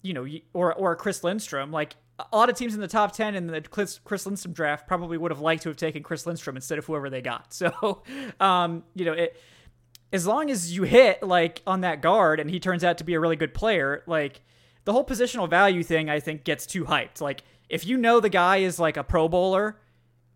you know, or or a Chris Lindstrom, like a lot of teams in the top 10 in the Chris, Chris Lindstrom draft probably would have liked to have taken Chris Lindstrom instead of whoever they got. So, um, you know, it, as long as you hit like on that guard and he turns out to be a really good player, like the whole positional value thing, I think gets too hyped. Like if you know the guy is like a pro bowler,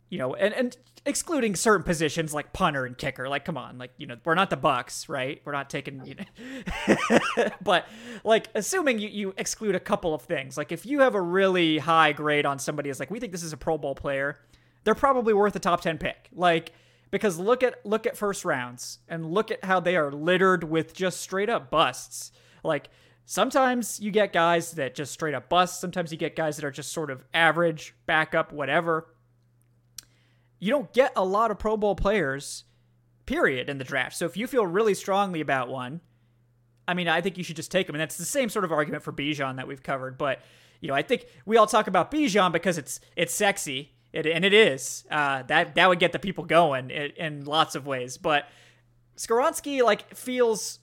you know, and, and excluding certain positions like punter and kicker. Like, come on, like you know, we're not the Bucs, right? We're not taking, you know, but like assuming you, you exclude a couple of things, like if you have a really high grade on somebody is like we think this is a Pro Bowl player, they're probably worth a top ten pick. Like because look at look at first rounds and look at how they are littered with just straight up busts. Like sometimes you get guys that just straight up bust. Sometimes you get guys that are just sort of average, backup, whatever you don't get a lot of Pro Bowl players, period, in the draft. So if you feel really strongly about one, I mean, I think you should just take him. And that's the same sort of argument for Bijan that we've covered. But you know, I think we all talk about Bijan because it's it's sexy, it, and it is. Uh, that that would get the people going in, in lots of ways. But Skoronski like feels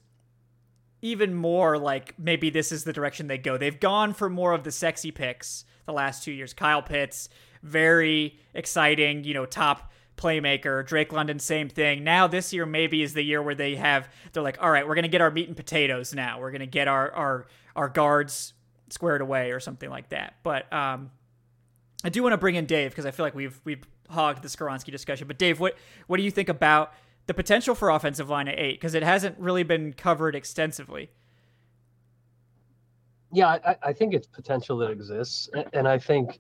even more like maybe this is the direction they go. They've gone for more of the sexy picks the last two years. Kyle Pitts, very exciting, you know, top playmaker. Drake London, same thing. Now this year maybe is the year where they have they're like, all right, we're gonna get our meat and potatoes now. We're gonna get our our our guards squared away or something like that. But um, I do want to bring in Dave because I feel like we've we've hogged the Skoronski discussion. But Dave, what what do you think about the potential for offensive line at eight? Because it hasn't really been covered extensively.
Yeah, I, I think it's potential that exists, and I think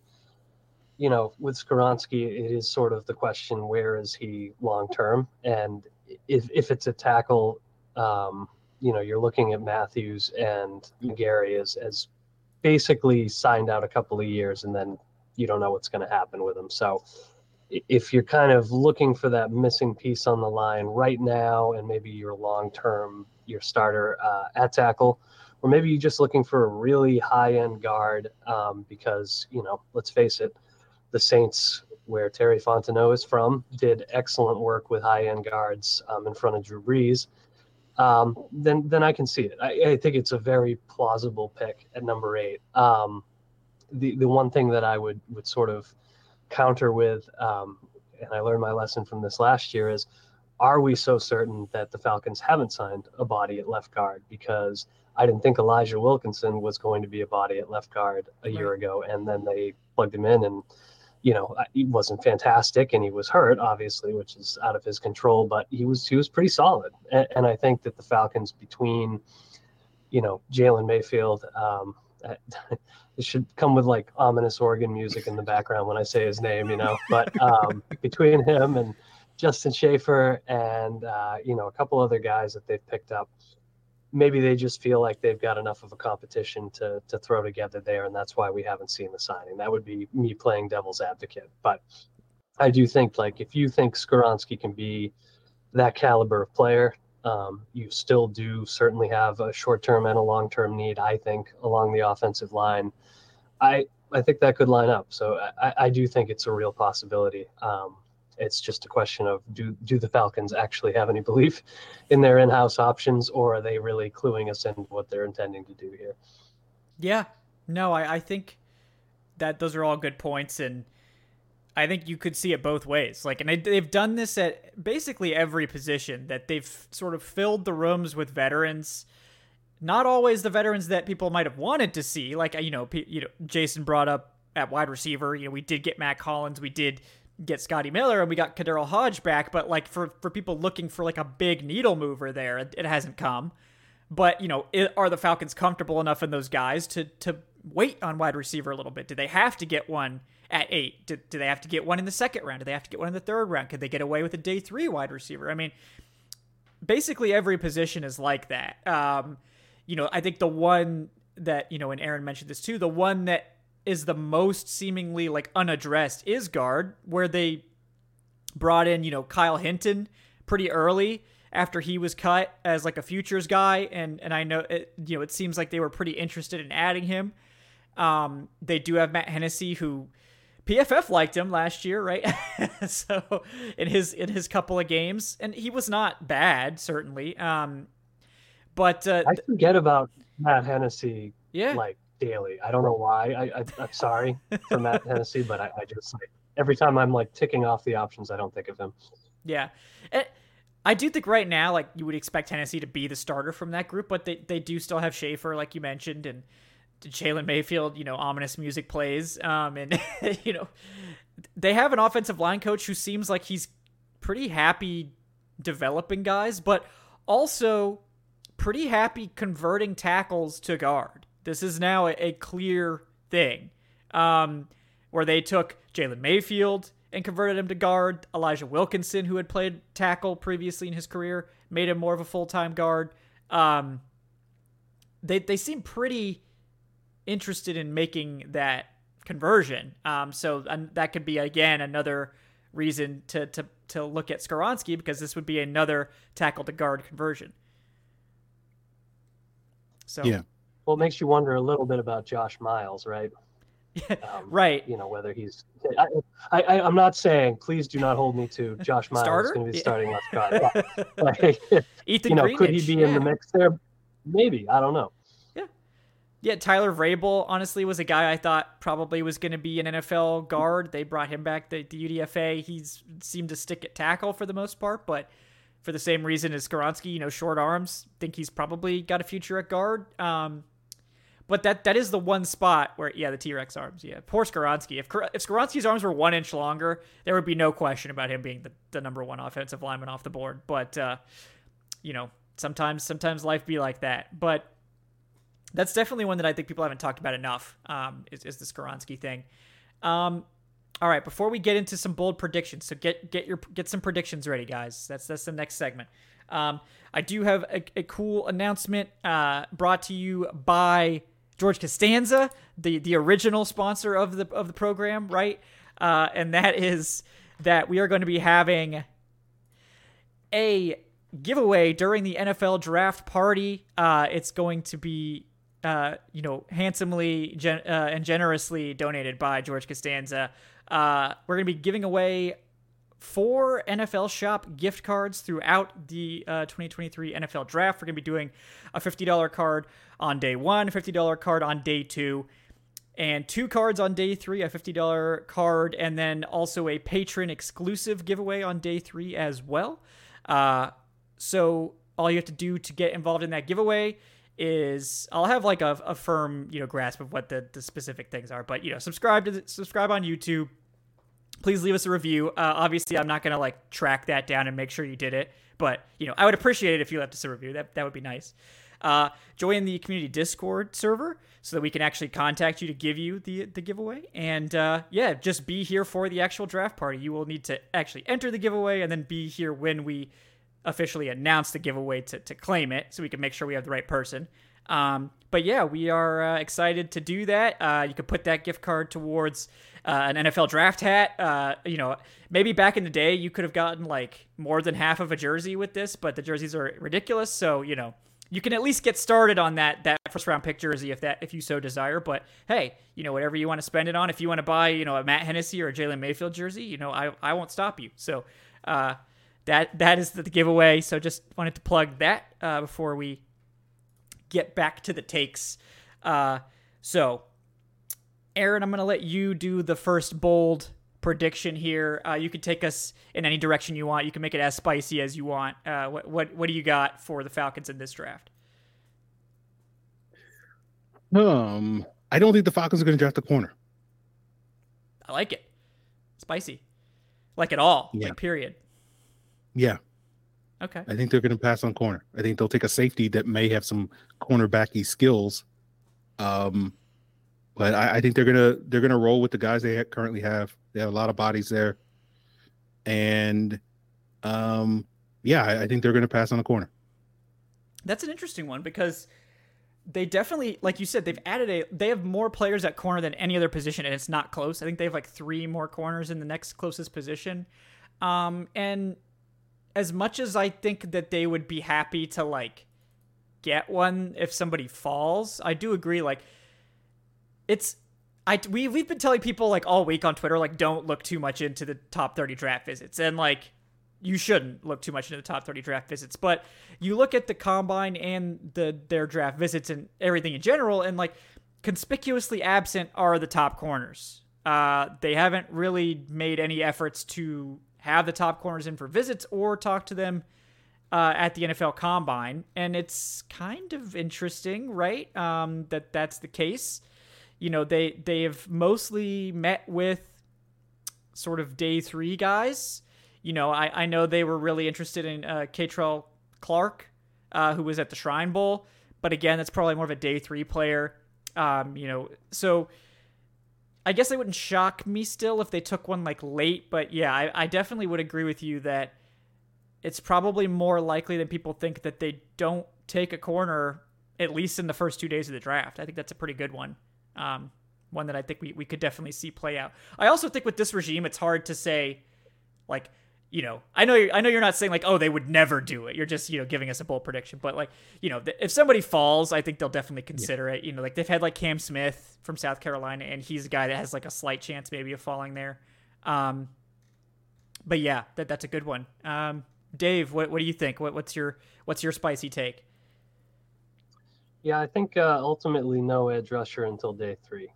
you know, with Skoronski, it is sort of the question: where is he long term? And if if it's a tackle, um, you know, you're looking at Matthews and McGary as as basically signed out a couple of years, and then you don't know what's going to happen with him. So if you're kind of looking for that missing piece on the line right now, and maybe your long term, your starter uh, at tackle, or maybe you're just looking for a really high end guard um, because you know, let's face it the Saints, where Terry Fontenot is from, did excellent work with high end guards um, in front of Drew Brees, um, then then I can see it. I, I, think it's a very plausible pick at number eight. Um, the the one thing that I would would sort of counter with, um, and I learned my lesson from this last year, is are we so certain that the Falcons haven't signed a body at left guard? Because I didn't think Elijah Wilkinson was going to be a body at left guard a year ago, and then they plugged him in and you know, he wasn't fantastic and he was hurt, obviously, which is out of his control, but he was he was pretty solid. And, and I think that the Falcons between, you know, Jalen Mayfield, um, it should come with like ominous organ music in the background when I say his name, you know. But um, between him and Justin Shaffer and uh, you know a couple other guys that they've picked up, maybe they just feel like they've got enough of a competition to to throw together there, and that's why we haven't seen the signing. That would be me playing devil's advocate, but I do think like if you think Skoronski can be that caliber of player, um, you still do certainly have a short-term and a long-term need. I think along the offensive line, I I think that could line up. So I, I do think it's a real possibility. Um, it's just a question of do do the Falcons actually have any belief in their in-house options, or are they really cluing us in what they're intending to do here?
Yeah, no, I, I think that those are all good points, and I think you could see it both ways. Like, and they, they've done this at basically every position that they've sort of filled the rooms with veterans. Not always the veterans that people might have wanted to see. Like, you know, you know, Jason brought up at wide receiver. You know, we did get Mack Hollins, we did get Scotty Miller, and we got KhaDarel Hodge back. But like for for people looking for like a big needle mover there, it, it hasn't come. But you know, it, are the Falcons comfortable enough in those guys to to wait on wide receiver a little bit? Do they have to get one at eight? Do, do they have to get one in the second round? Do they have to get one in the third round? Could they get away with a day three wide receiver? I mean, basically every position is like that. Um, you know, I think the one that you know, and Aaron mentioned this too, the one that is the most seemingly like unaddressed is guard, where they brought in you know Kyle Hinton pretty early after he was cut as like a futures guy, and and I know it, you know it seems like they were pretty interested in adding him. Um, they do have Matt Hennessy who. PFF liked him last year, right? so in his in his couple of games, and he was not bad, certainly. Um, but uh,
I forget about Matt Hennessy.
Yeah,
like daily. I don't know why. I, I am sorry for Matt Hennessy, but I, I just like every time I'm like ticking off the options, I don't think of him.
Yeah. And I do think right now, like you would expect Hennessy to be the starter from that group, but they, they do still have Shaffer, like you mentioned, and Jalen Mayfield, you know, ominous music plays. Um, and, you know, they have an offensive line coach who seems like he's pretty happy developing guys, but also pretty happy converting tackles to guard. This is now a, a clear thing um, where they took Jalen Mayfield and converted him to guard. Elijah Wilkinson, who had played tackle previously in his career, made him more of a full time guard. Um, they they seem pretty interested in making that conversion. Um, so that could be again another reason to to to look at Skoronski because this would be another tackle to guard conversion. So
yeah.
Well, it makes you wonder a little bit about Josh Miles, right?
Um, right.
You know whether he's. I, I, I'm not saying. Please do not hold me to Josh Miles
Starter?
is going to be starting left guard. like,
Ethan
you know,
Greenidge,
could he be
yeah.
in the mix there? Maybe. I don't know.
Yeah. Yeah, Tyler Vrabel honestly was a guy I thought probably was going to be an NFL guard. They brought him back to the UDFA. He's seemed to stick at tackle for the most part, but for the same reason as Skoronski, you know, short arms, think he's probably got a future at guard. Um, but that that is the one spot where yeah, the T Rex arms. Yeah, poor Skoronski. If if Skoronski's arms were one inch longer, there would be no question about him being the, the number one offensive lineman off the board. But uh, you know, sometimes sometimes life be like that. But that's definitely one that I think people haven't talked about enough. Um, is, is the Skoronski thing. Um, all right, before we get into some bold predictions, so get get your get some predictions ready, guys. That's that's the next segment. Um, I do have a, a cool announcement uh, brought to you by George Costanza, the the original sponsor of the of the program, right? Uh, and that is that we are going to be having a giveaway during the NFL draft party. Uh, it's going to be, uh, you know, handsomely gen- uh, and generously donated by George Costanza. Uh, we're going to be giving away four NFL Shop gift cards throughout the uh, 2023 NFL Draft. We're going to be doing a $50 card on day one, a $50 card on day two, and two cards on day three, a $50 card, and then also a patron exclusive giveaway on day three as well. Uh, so all you have to do to get involved in that giveaway is I'll have like a, a firm you know grasp of what the, the specific things are, but you know subscribe to the, subscribe on YouTube please leave us a review. Uh, obviously, I'm not gonna like track that down and make sure you did it, but you know, I would appreciate it if you left us a review. That that would be nice. Uh, join the community Discord server so that we can actually contact you to give you the the giveaway. And uh, yeah, just be here for the actual draft party. You will need to actually enter the giveaway and then be here when we officially announce the giveaway to, to claim it, so we can make sure we have the right person. Um, but yeah, we are uh, excited to do that. Uh, you could put that gift card towards uh, an NFL draft hat. Uh, you know, maybe back in the day you could have gotten like more than half of a jersey with this, but the jerseys are ridiculous. So you know, you can at least get started on that that first round pick jersey if that if you so desire. But hey, you know whatever you want to spend it on. If you want to buy you know a Matt Hennessy or a Jalen Mayfield jersey, you know I I won't stop you. So uh, that that is the giveaway. So just wanted to plug that uh, before we get back to the takes. Uh, so Aaron, I'm gonna let you do the first bold prediction here. Uh, you can take us in any direction you want. You can make it as spicy as you want. Uh, what what what do you got for the Falcons in this draft?
Um, I don't think the Falcons are going to draft a corner.
I like it. Spicy. Like it all.
Yeah.
Like period.
Yeah,
Okay.
I think they're going to pass on corner. I think they'll take a safety that may have some cornerbacky skills. Um, but I, I think they're gonna they're gonna roll with the guys they currently have. They have a lot of bodies there, and um, yeah, I, I think they're gonna pass on the corner.
That's an interesting one because they definitely, like you said, they've added a. They have more players at corner than any other position, and it's not close. I think they have like three more corners in the next closest position. Um, and as much as I think that they would be happy to like get one if somebody falls, I do agree. Like, it's I we we've been telling people like all week on Twitter like don't look too much into the top 30 draft visits and like you shouldn't look too much into the top 30 draft visits but you look at the combine and the their draft visits and everything in general and like conspicuously absent are the top corners uh they haven't really made any efforts to have the top corners in for visits or talk to them uh, at the NFL Combine, and it's kind of interesting, right? Um, that that's the case. You know, they they have mostly met with sort of day three guys. You know, I, I know they were really interested in uh, Kei'Trel Clark, uh, who was at the Shrine Bowl, but again, that's probably more of a day three player. Um, you know, so I guess it wouldn't shock me still if they took one like late, but yeah, I, I definitely would agree with you that it's probably more likely than people think that they don't take a corner at least in the first two days of the draft. I think that's a pretty good one. Um, one that I think we, we could definitely see play out. I also think with this regime, it's hard to say, like, you know, I know you're, I know you're not saying like, oh, they would never do it. You're just you know giving us a bold prediction, but like, you know, if somebody falls, I think they'll definitely consider it. You know, like they've had like Cam Smith from South Carolina, and he's a guy that has like a slight chance maybe of falling there. Um, but yeah, that that's a good one. Um, Dave, what what do you think? What what's your what's your spicy take?
Yeah, I think uh, ultimately no edge rusher until day three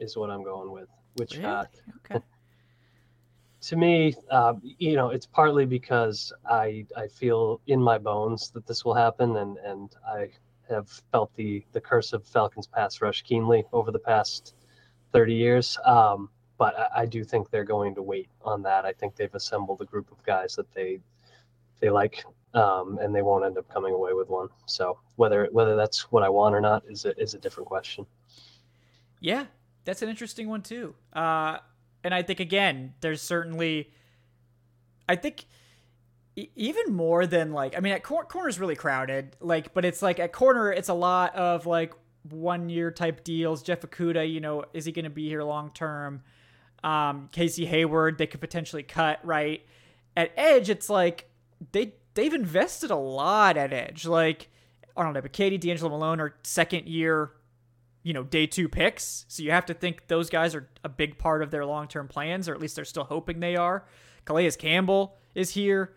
is what I'm going with. Which uh,
Okay.
to me, uh, you know, it's partly because I I feel in my bones that this will happen, and and I have felt the the curse of Falcons pass rush keenly over the past 30 years. Um, but I, I do think they're going to wait on that. I think they've assembled a group of guys that they they like, um, and they won't end up coming away with one. So whether whether that's what I want or not is a, is a different question.
Yeah, that's an interesting one too. Uh, and I think again, there's certainly, I think, even more than like, I mean, at cor- corner's really crowded. Like, but it's like at corner, it's a lot of like one year type deals. Jeff Okudah, you know, is he going to be here long term? Um, Casey Hayward, they could potentially cut right. At edge, it's like they they've invested a lot at edge. Like Arnold Ebiketie, D'Angelo Malone are second year you know, day two picks. So you have to think those guys are a big part of their long term plans, or at least they're still hoping they are. Calais Campbell is here.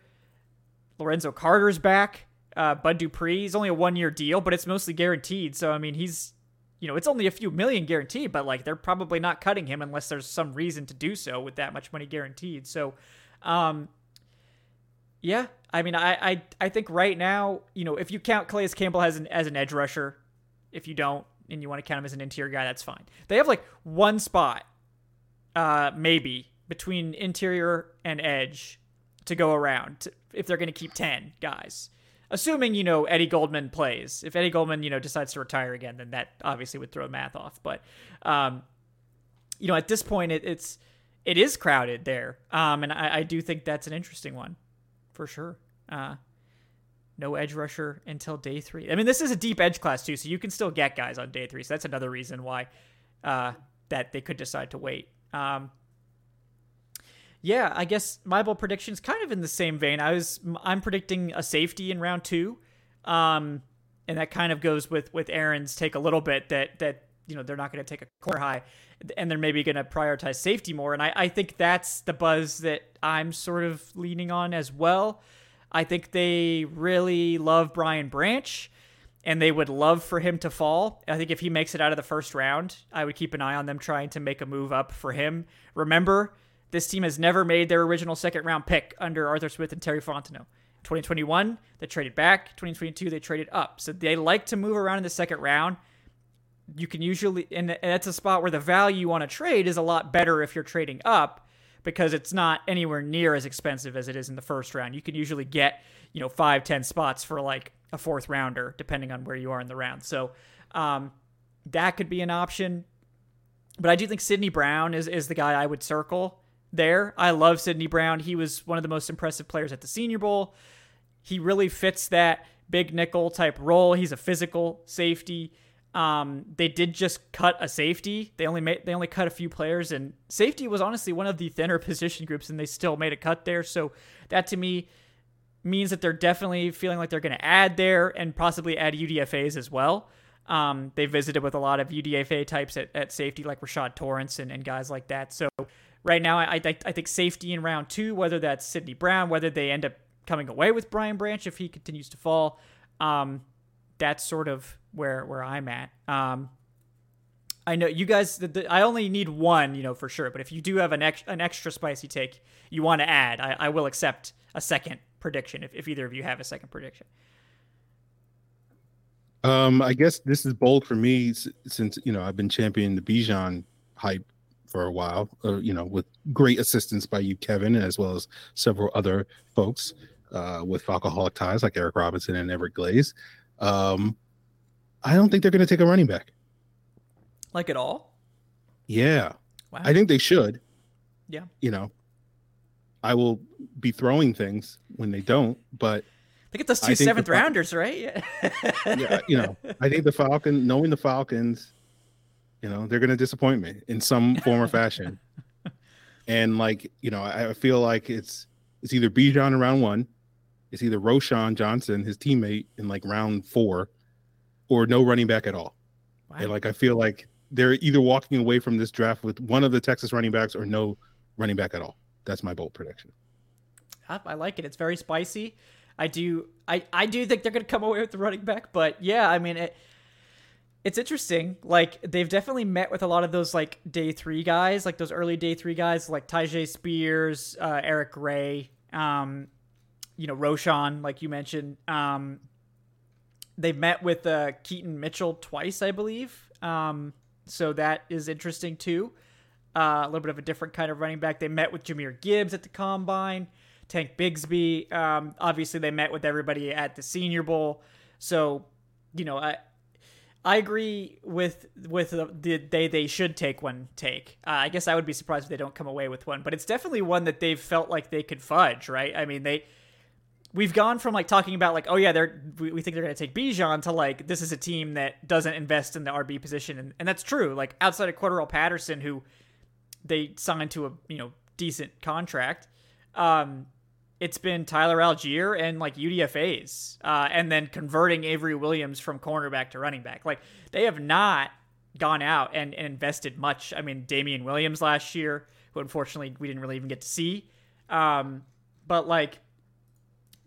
Lorenzo Carter's back. Uh, Bud Dupree, is only a one year deal, but it's mostly guaranteed. So, I mean, he's, you know, it's only a few million guaranteed, but like they're probably not cutting him unless there's some reason to do so with that much money guaranteed. So, um, yeah, I mean, I, I, I think right now, you know, if you count Calais Campbell as an, as an edge rusher, if you don't, and you want to count him as an interior guy, that's fine. They have like one spot, uh, maybe between interior and edge to go around to, if they're going to keep 10 guys. Assuming, you know, Eddie Goldman plays. If Eddie Goldman, you know, decides to retire again, then that obviously would throw math off. But, um, you know, at this point, it, it's, it is crowded there. Um, and I, I do think that's an interesting one for sure. Uh, no edge rusher until day three. I mean, this is a deep edge class too, so you can still get guys on day three. So that's another reason why uh, that they could decide to wait. Um, yeah, I guess my bold predictions kind of in the same vein. I was I'm predicting a safety in round two, um, and that kind of goes with with Aaron's take a little bit that that you know they're not going to take a corner high, and they're maybe going to prioritize safety more. And I I think that's the buzz that I'm sort of leaning on as well. I think they really love Brian Branch and they would love for him to fall. I think if he makes it out of the first round, I would keep an eye on them trying to make a move up for him. Remember, this team has never made their original second round pick under Arthur Smith and Terry Fontenot. 2021, they traded back. 2022, they traded up. So they like to move around in the second round. You can usually, and that's a spot where the value on a trade is a lot better if you're trading up because it's not anywhere near as expensive as it is in the first round. You can usually get, you know, five, ten spots for like a fourth rounder, depending on where you are in the round. So um, that could be an option. But I do think Sydney Brown is, is the guy I would circle there. I love Sydney Brown. He was one of the most impressive players at the Senior Bowl. He really fits that big nickel type role. He's a physical safety. Um, they did just cut a safety. They only made they only cut a few players, and safety was honestly one of the thinner position groups, and they still made a cut there. So that to me means that they're definitely feeling like they're going to add there and possibly add UDFA's as well. Um, they visited with a lot of UDFA types at, at safety, like Rashad Torrence and, and guys like that. So right now, I, I, I think safety in round two, whether that's Sydney Brown, whether they end up coming away with Brian Branch if he continues to fall, um, that's sort of where where I'm at. Um, I know you guys. The, the, I only need one, you know, for sure. But if you do have an ex, an extra spicy take you want to add, I, I will accept a second prediction if, if either of you have a second prediction.
Um, I guess this is bold for me since you know I've been championing the Bijan hype for a while. Uh, you know, with great assistance by you, Kevin, as well as several other folks uh, with Falcoholic ties like Eric Robinson and Everett Glaze. Um, I don't think they're going to take a running back.
Like at all?
Yeah. Wow. I think they should.
Yeah.
You know, I will be throwing things when they don't, but
look at those two seventh Fal- rounders, right? Yeah.
yeah. You know, I think the Falcon, knowing the Falcons, you know, they're going to disappoint me in some form or fashion. and like, you know, I, I feel like it's it's either Bijan in round one, it's either Roschon Johnson, his teammate, in like round four, or no running back at all. Wow. And like I feel like they're either walking away from this draft with one of the Texas running backs or no running back at all. That's my bold prediction.
I like it. It's very spicy. I do I, I do think they're going to come away with the running back, but yeah, I mean it it's interesting. Like they've definitely met with a lot of those like day 3 guys, like those early day 3 guys like Tyjae Spears, uh, Eric Gray, um you know, Roschon like you mentioned. Um they've met with uh, Keaton Mitchell twice, I believe. Um, so that is interesting too. Uh, a little bit of a different kind of running back. They met with Jahmyr Gibbs at the combine, Tank Bigsby. Um, obviously, they met with everybody at the Senior Bowl. So, you know, I I agree with with the, the they they should take one take. Uh, I guess I would be surprised if they don't come away with one, but it's definitely one that they've felt like they could fudge, right? I mean, they we've gone from like talking about like oh yeah they're we, we think they're going to take Bijan to like this is a team that doesn't invest in the RB position. And, and that's true. Like outside of Cordarrelle Patterson who they signed to a you know decent contract um it's been Tyler Allgeier and like UDFA's uh, and then converting Avery Williams from cornerback to running back. Like they have not gone out and, and invested much. I mean Damien Williams last year who unfortunately we didn't really even get to see. Um but like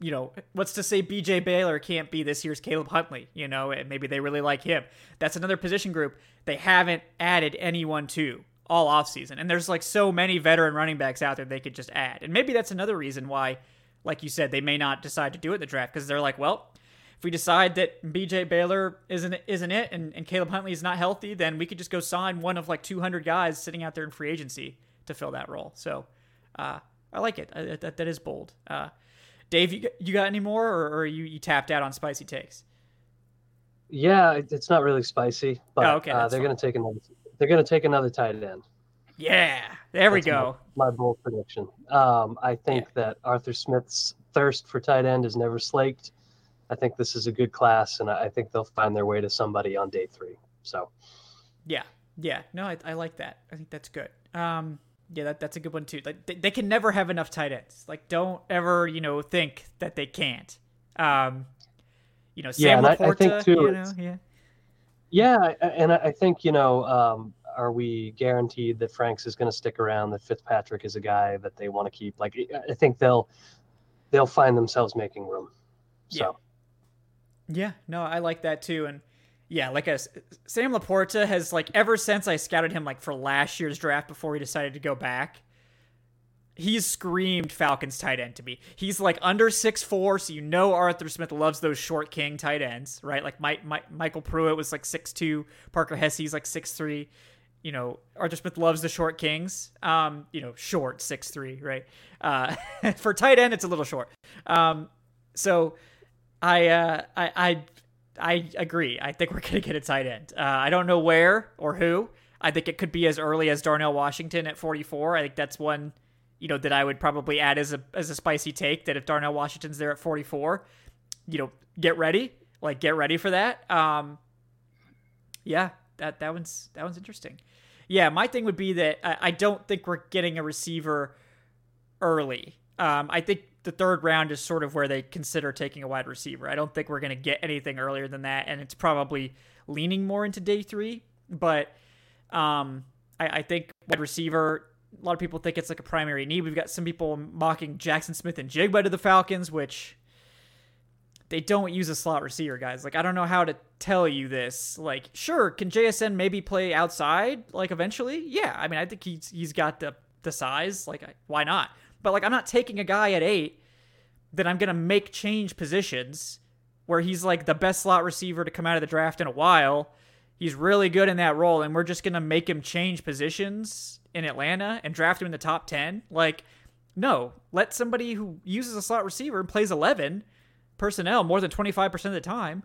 you know, what's to say BJ Baylor can't be this year's Caleb Huntley, you know, and maybe they really like him. That's another position group they haven't added anyone to all offseason. And there's like so many veteran running backs out there they could just add. And maybe that's another reason why, like you said, they may not decide to do it in the draft because they're like, well, if we decide that BJ Baylor isn't isn't it and, and Caleb Huntley is not healthy, then we could just go sign one of like 200 guys sitting out there in free agency to fill that role. So uh, I like it. I, that, that is bold. Uh, Dave, you, you got any more, or, or you, you tapped out on spicy takes?
Yeah, it's not really spicy, but oh, okay, uh, they're going to take another. They're going to take another tight end.
Yeah, there That's we go.
My, my bold prediction. Um, I think yeah. that Arthur Smith's thirst for tight end is never slaked. I think this is a good class, and I think they'll find their way to somebody on day three. So,
yeah, yeah, no, I, I like that. I think that's good. Um, yeah, that, that's a good one too. Like they, they can never have enough tight ends. Like don't ever you know think that they can't. Um, you know, Sam
yeah,
Laporta, I, I think too, you know, yeah.
Yeah, and I think you know, um, are we guaranteed that Franks is going to stick around? That Fitzpatrick is a guy that they want to keep? Like, I think they'll they'll find themselves making room. So.
Yeah. Yeah. No, I like that too, and yeah, like a Sam Laporta has like ever since I scouted him like for last year's draft before he decided to go back he's screamed Falcons tight end to me. He's like under six four, so you know Arthur Smith loves those short king tight ends, right? Like MyCole Pruitt was like six two, Parker Hesse's like six three. You know, Arthur Smith loves the short kings. Um, you know, short six three, right? Uh, for tight end, it's a little short. Um, so I, uh, I, I, I agree. I think we're gonna get a tight end. Uh, I don't know where or who. I think it could be as early as Darnell Washington at 44. I think that's one you know, that I would probably add as a as a spicy take that if Darnell Washington's there at 44, you know, get ready, like get ready for that. Um, yeah, that that one's that one's interesting. Yeah, my thing would be that I, I don't think we're getting a receiver early. Um, I think the third round is sort of where they consider taking a wide receiver. I don't think we're going to get anything earlier than that, and it's probably leaning more into day three. But um, I, I think wide receiver a lot of people think it's like a primary need. We've got some people mocking Jackson Smith-Njigba to the Falcons, which they don't use a slot receiver, guys. Like I don't know how to tell you this. Like, sure, can JSN maybe play outside like eventually? Yeah, I mean, I think he's he's got the the size. Like, why not? But like, I'm not taking a guy at eight that I'm gonna make change positions where he's like the best slot receiver to come out of the draft in a while. He's really good in that role, and we're just gonna make him change positions in Atlanta and draft him in the top 10. Like, no, let somebody who uses a slot receiver and plays 11 personnel more than 25% of the time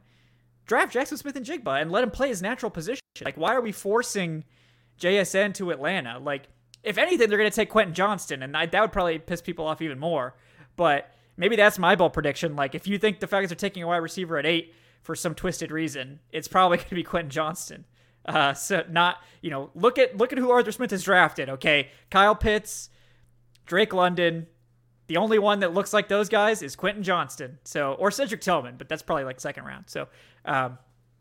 draft Jackson Smith-Njigba and let him play his natural position. Like, why are we forcing JSN to Atlanta? Like, if anything, they're going to take Quentin Johnston, and I, that would probably piss people off even more. But maybe that's my bold prediction. Like, if you think the Falcons are taking a wide receiver at eight for some twisted reason, it's probably going to be Quentin Johnston. Uh, so not you know look at look at who Arthur Smith has drafted. Okay, Kyle Pitts, Drake London. The only one that looks like those guys is Quentin Johnston. So or Cedric Tillman, but that's probably like second round. So, um,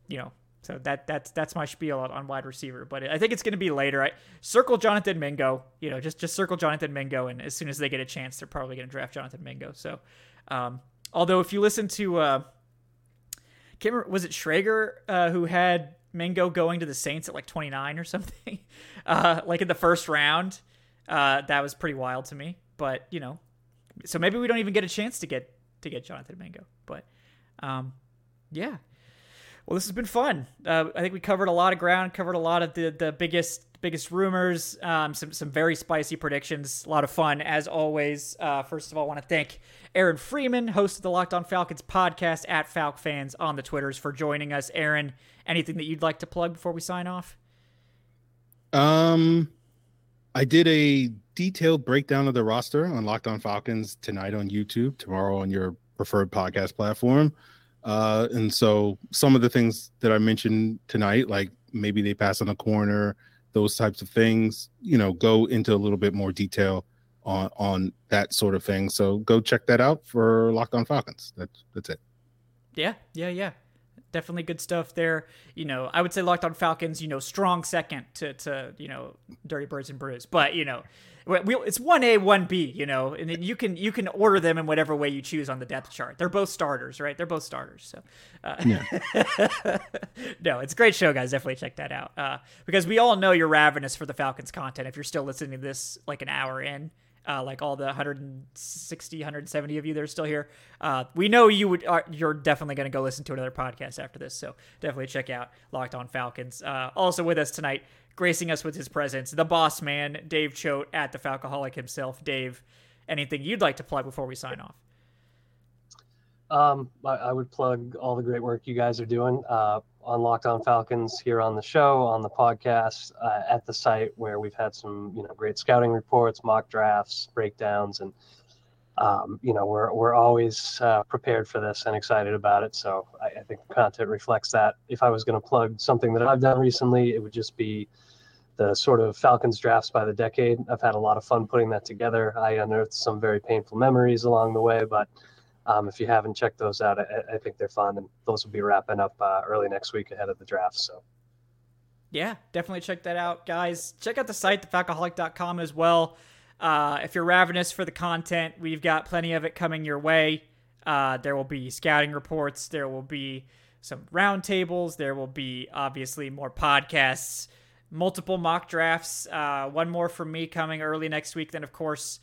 you know, so that that's that's my spiel on, wide receiver. But I think it's going to be later. I circle Jonathan Mingo. You know, just just circle Jonathan Mingo, and as soon as they get a chance, they're probably going to draft Jonathan Mingo. So, um, although if you listen to, uh, remember, was it Schrager uh, who had Mingo going to the Saints at like 29 or something, uh, like in the first round. Uh, that was pretty wild to me. But you know, so maybe we don't even get a chance to get to get Jonathan Mingo. But um, yeah. Well, this has been fun. Uh, I think we covered a lot of ground, covered a lot of the the biggest biggest rumors, um, some some very spicy predictions. A lot of fun as always. Uh, first of all, I want to thank Aaron Freeman, host of the Locked On Falcons podcast at Falc Fans on the Twitters, for joining us. Aaron, anything that you'd like to plug before we sign off?
Um, I did a detailed breakdown of the roster on Locked On Falcons tonight on YouTube, tomorrow on your preferred podcast platform. Uh, and so some of the things that I mentioned tonight, like maybe they pass on a corner, those types of things, you know, go into a little bit more detail on on that sort of thing. So go check that out for Locked On Falcons. That's that's it.
Yeah, yeah, yeah. Definitely good stuff there. You know, I would say Locked On Falcons, you know, strong second to to, you know, Dirty Birds and Brews. But, you know, we, it's one A, one B, you know, and then you can you can order them in whatever way you choose on the depth chart. They're both starters, right? They're both starters. So, uh, yeah. no, it's a great show, guys. Definitely check that out uh, because we all know you're ravenous for the Falcons content. If you're still listening to this like an hour in, uh, like all the 160, 170 of you that are still here, uh, we know you would. Are, you're definitely going to go listen to another podcast after this. So definitely check out Locked On Falcons. Uh, also with us tonight, gracing us with his presence, the boss man, Dave Choate at the Falcoholic himself. Dave, anything you'd like to plug before we sign off?
Um, I, I, would plug all the great work you guys are doing uh, on Locked On Falcons here on the show, on the podcast, uh, at the site where we've had some you know great scouting reports, mock drafts, breakdowns, and um, you know, we're we're always uh, prepared for this and excited about it. So I, I think content reflects that. If I was going to plug something that I've done recently, it would just be the sort of Falcons drafts by the decade. I've had a lot of fun putting that together. I unearthed some very painful memories along the way, but um, if you haven't checked those out, I, I, think they're fun, and those will be wrapping up uh, early next week ahead of the draft. So.
Yeah, definitely check that out, guys. Check out the site, thefalcoholic.com as well. Uh, if you're ravenous for the content, we've got plenty of it coming your way. Uh, there will be scouting reports. There will be some roundtables. There will be obviously more podcasts, multiple mock drafts. Uh, one more from me coming early next week. Then, of course,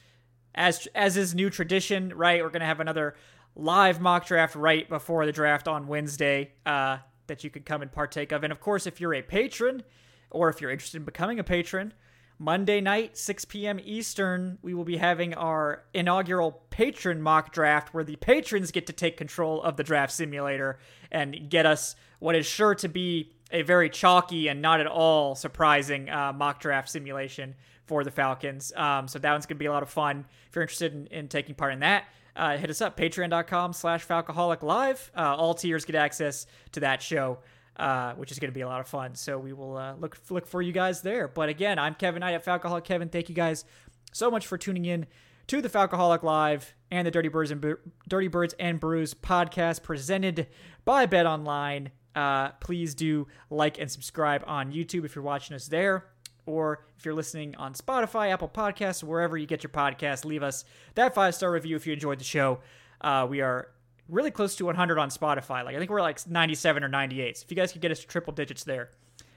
as as is new tradition, right? We're gonna have another live mock draft right before the draft on Wednesday uh, that you could come and partake of. And of course, if you're a patron or if you're interested in becoming a patron, Monday night, 6 p.m. Eastern, we will be having our inaugural patron mock draft where the patrons get to take control of the draft simulator and get us what is sure to be a very chalky and not at all surprising uh, mock draft simulation for the Falcons. Um, so that one's going to be a lot of fun. If you're interested in, in taking part in that, uh, hit us up, patreon.com slash Falcoholic Live. Uh, all tiers get access to that show uh, which is going to be a lot of fun. So we will uh, look look for you guys there. But again, I'm Kevin Knight at Falcoholic Kevin. Thank you guys so much for tuning in to the Falcoholic Live and the Dirty Birds and Dirty Birds and Brews podcast presented by BetOnline. Uh, please do like and subscribe on YouTube if you're watching us there. Or if you're listening on Spotify, Apple Podcasts, wherever you get your podcast, leave us that five star review if you enjoyed the show. Uh, we are really close to 100 on Spotify. Like I think we're like 97 or 98. So if you guys could get us to triple digits there,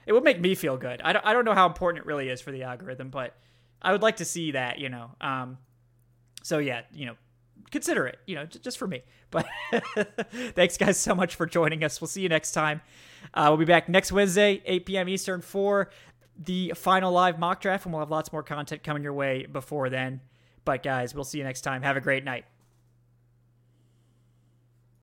it would make me feel good. I don't, I don't know how important it really is for the algorithm, but I would like to see that, you know. Um, so yeah, you know, consider it, you know, j- just for me. But thanks guys so much for joining us. We'll see you next time. Uh, we'll be back next Wednesday, 8 p.m. Eastern for the final live mock draft, and we'll have lots more content coming your way before then. But guys, we'll see you next time. Have a great night.